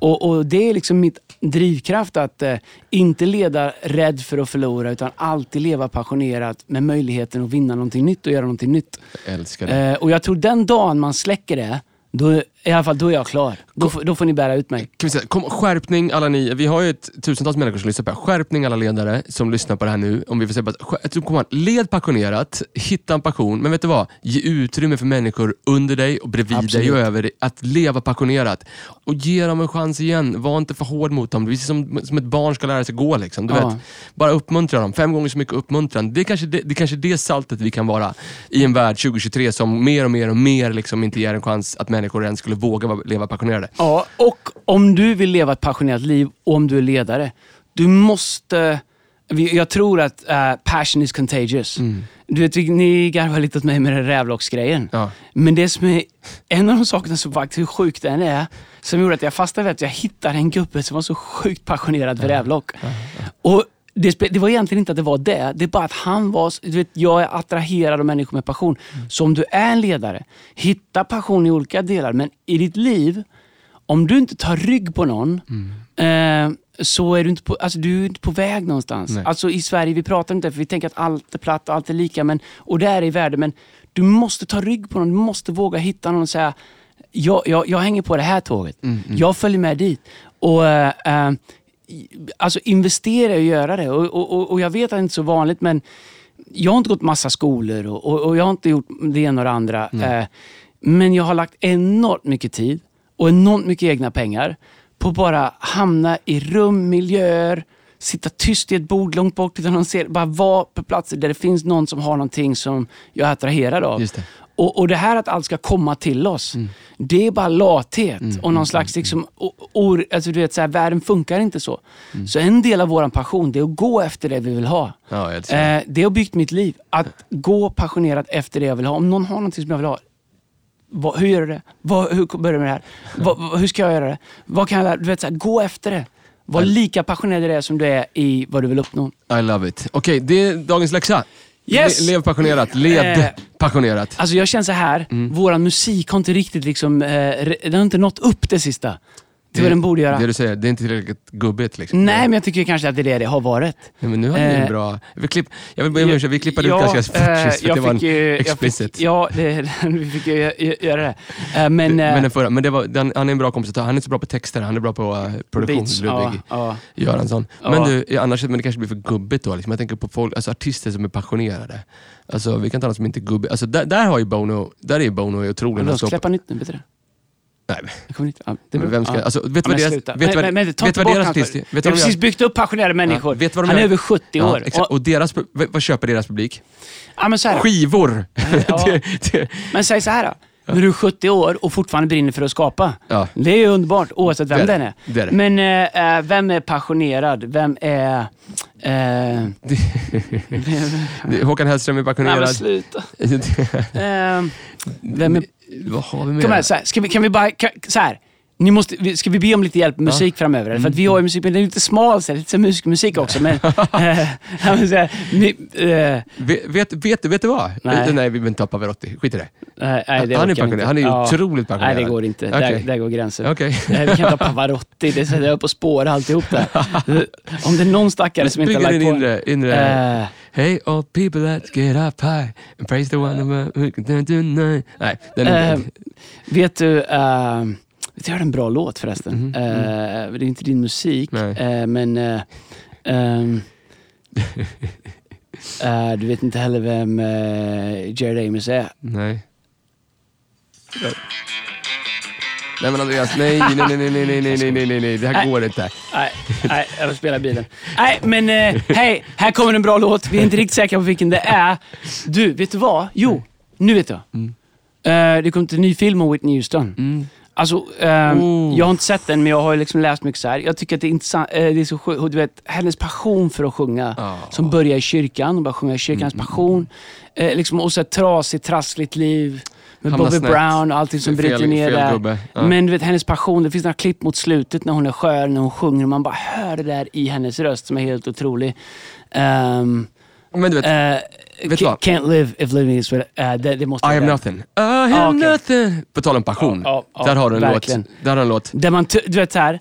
Och, och Det är liksom mitt drivkraft att eh, inte leda rädd för att förlora utan alltid leva passionerat med möjligheten att vinna någonting nytt och göra någonting nytt. Jag älskar det. Eh, och jag tror den dagen man släcker det, då, i alla fall då är jag klar. Då, får- då får ni bära ut mig. Kan vi säga, kom, skärpning alla ni, vi har ju ett tusentals människor som lyssnar på det här. Skärpning alla ledare som lyssnar på det här nu. Om vi får säga bara, kom led passionerat, hitta en passion, men vet du vad? Ge utrymme för människor under dig och bredvid dig Absolut. och över dig att leva passionerat. Och ge dem en chans igen. Var inte för hård mot dem. Det är som, som ett barn ska lära sig gå. Liksom. Du Ja. vet, bara uppmuntra dem. Fem gånger så mycket uppmuntran. Det är kanske det, det, är kanske det saltet vi kan vara i en värld 2023 som mer och mer och mer liksom inte ger en chans att människor ens skulle våga vara- leva passionerade. Ja, och om du vill leva ett passionerat liv och om du är ledare, du måste... Jag tror att eh, passion is contagious. Du vet, ni garvar lite åt mig med den rävlocksgrejen. Ja. Men det som är en av de sakerna som faktiskt, hur sjukt den är, som gjorde att jag fastnade vid att jag hittade en gubbe som var så sjukt passionerad för rävlock. Och det, det var egentligen inte att det var det, det är bara att han var, du vet, jag är attraherad av människor med passion. Så om du är en ledare, hitta passion i olika delar, men i ditt liv, om du inte tar rygg på någon, eh, så är du inte på, alltså, du är inte på väg någonstans. Nej. Alltså i Sverige, vi pratar inte för vi tänker att allt är platt och allt är lika, men, och det är det i världen, men du måste ta rygg på någon, du måste våga hitta någon och säga, jag, jag, jag hänger på det här tåget. Jag följer med dit. Och eh, eh, Alltså investera att göra det. Och, och, och- och jag vet att det inte är så vanligt, men jag har inte gått massa skolor och, och, och jag har inte gjort det ena och det andra. Eh, men jag har lagt enormt mycket tid och enormt mycket egna pengar på att bara hamna i rum, miljöer, sitta tyst i ett bord långt bort utan någon ser, bara vara på platser där det finns någon som har någonting som jag är attraherad av. Och, och det här att allt ska komma till oss, det är bara lathet och någon slags liksom, o, o, alltså du vet, så här, världen funkar inte så. Så en del av vår passion, det är att gå efter det vi vill ha. Ja. Eh, det har byggt mitt liv. Att gå passionerat efter det jag vill ha. Om någon har någonting som jag vill ha, vad, hur gör du det? Vad, hur börjar du med det här? Vad, hur ska jag göra det? Vad kan jag lära? Du vet, så här, gå efter det. Var lika passionerad i det som du är i vad du vill uppnå. I love it. Okej, det är dagens läxa. Yes! Le, lev passionerat. Led Eh. passionerat. Alltså jag känner så här, Mm. våran musik har inte riktigt liksom, eh, den har inte nått upp det sista. Till vad den borde göra. Det du säger, det är inte tillräckligt gubbigt. Liksom. Nej, men jag tycker kanske att det är det det har varit. Nej, men nu har vi en Eh, bra... Vill, klipp, jag vill be om ursäkt, vi klippade ut ganska fort eh, sist för jag det var en explicit. Fick, ja, det, vi fick ju gö- göra det. Eh, men, eh, men den förra, men det var, den, han är en bra kompositör, han är inte så bra på texter, han är bra på uh, produktion. beats, ja, Ludvig ja. Göransson. Ja. Men du, ja, annars, men det kanske blir för gubbigt då. Liksom. Jag tänker på folk, alltså artister som är passionerade. Alltså, vi kan ta någon som inte är gubbig. Alltså, där, där har ju Bono, där är Bono otrolig. Han släppa nytt nu, vet du det? Nej, men- Jag kommer inte, ja, det är Men bra. vem ska- Ja. alltså, vet du Ja, vad deras- vet du Men- vad- men- men vet vad deras Jag har precis byggt upp passionerade människor. vet du vad de Han är över 70 Ja, år. exakt. Och, deras, vad köper deras publik? ja, men, så här, Skivor! Ja. det, det, men säg så här då. När du är 70 år och fortfarande brinner för att skapa. Ja. Det är ju underbart oavsett vem Det är den det. är. Det är det. Men eh, vem är passionerad? Vem är... Eh, det, Håkan Hellström är nej men passionerad. sluta. Vem är vad har vi mer? Kom här, så här, ska vi, kan vi bara... Kan, så här. Ni måste, ska vi be om lite hjälp med musik framöver? eller? För att vi har ju musik, men det är lite smal, så här, lite så här musik, musik också. Men, eh, ja, så här, ni, eh, Vet, vet, vet, du vad? Nej. Nej, vi vill inte ta Pavarotti. Skit i det. nej, nej, det Han är. Han är ju otroligt passionerad. Nej, det går inte. Där, Okej. där går gränsen. Nej, vi kan inte ha Pavarotti, det sätter jag på spår alltihop där. Om det är någon stackare som inte har lagt på... inre... inre Eh, Hey all people let's get up high and praise the one who can do. Nej, den är Eh, vet du, uh, vet du, jag har en bra låt förresten. Eh, det är inte din musik, eh, men eh, ehm, eh, du vet inte heller vem uh, Jared Amos är. Nej. Nej men Andreas, nej, nej, nej, nej, nej, nej, nej, nej, nej, nej, det här Nej. går inte. Nej, nej, jag får spela bilen. Nej, men eh, hej, här kommer en bra låt. Vi är inte riktigt säkra på vilken det är. Du, vet du vad? Jo, nu vet jag. Eh, det kom till en ny film om Whitney Houston. Alltså, ehm, Oh. jag har inte sett den, men jag har liksom läst mycket så här. Jag tycker att det är intressant. eh, det är så sjukt. Du vet, hennes passion för att sjunga, Ja. som börjar i kyrkan. Hon börjar sjunga i kyrkan. Hennes passion. Eh, liksom, och så ett trasigt, trassligt liv. Med Bobby snett. Brown och allting som Fel- bryter ner där. Ja. Men du vet, hennes passion, det finns några klipp mot slutet när hon är skör, när hon sjunger. Och man bara hör det där i hennes röst som är helt otrolig. Um, Men du vet, uh, du vad? can't live if living is... Uh, det, det måste I have nothing. I have Ah, okej. nothing. På tal om passion. Ja, ja, där har du en verkligen. låt. Där har du en låt. Där man, du vet så här,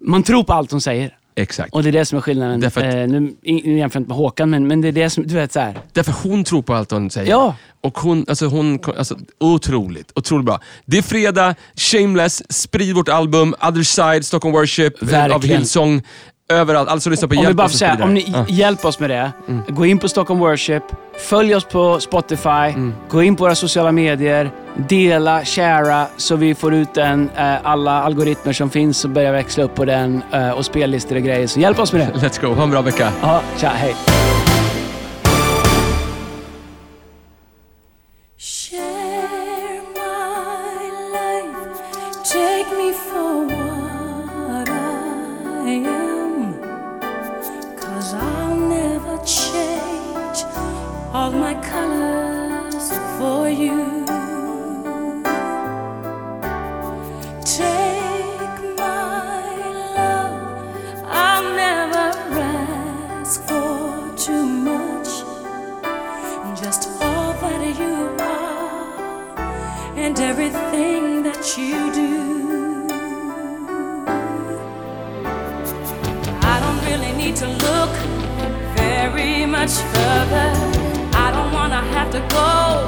man tror på allt hon säger. Exakt. Och det är det som är skillnaden. Därför att- Eh, nu nu jämför jag inte med Håkan, men, men det är det som, du vet så här. Därför hon tror på allt hon säger. Ja. Och hon, alltså hon, alltså otroligt, otroligt bra. Det är fredag, Shameless, sprid vårt album, Other Side, Stockholm Worship, eh, av Verkligen. Hillsong. Överallt. Alltså lyssna på Om Hjälp bara oss säga, om ni det. hjälper oss med det. Mm. Gå in på Stockholm Worship, följ oss på Spotify, Mm. gå in på våra sociala medier, dela, sharea så vi får ut den, eh, alla algoritmer som finns och börjar växla upp på den eh, och spellistor och grejer. Så hjälp oss med det. Let's go, ha en bra vecka. Ja, tja, hej. All my colors for you. Take my love, I'll never ask for too much just all that you are and everything that you do. I don't really need to look very much further. I have to go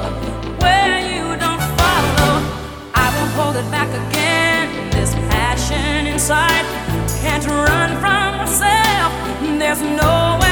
where you don't follow. I won't hold it back again. This passion inside can't run from myself. There's no to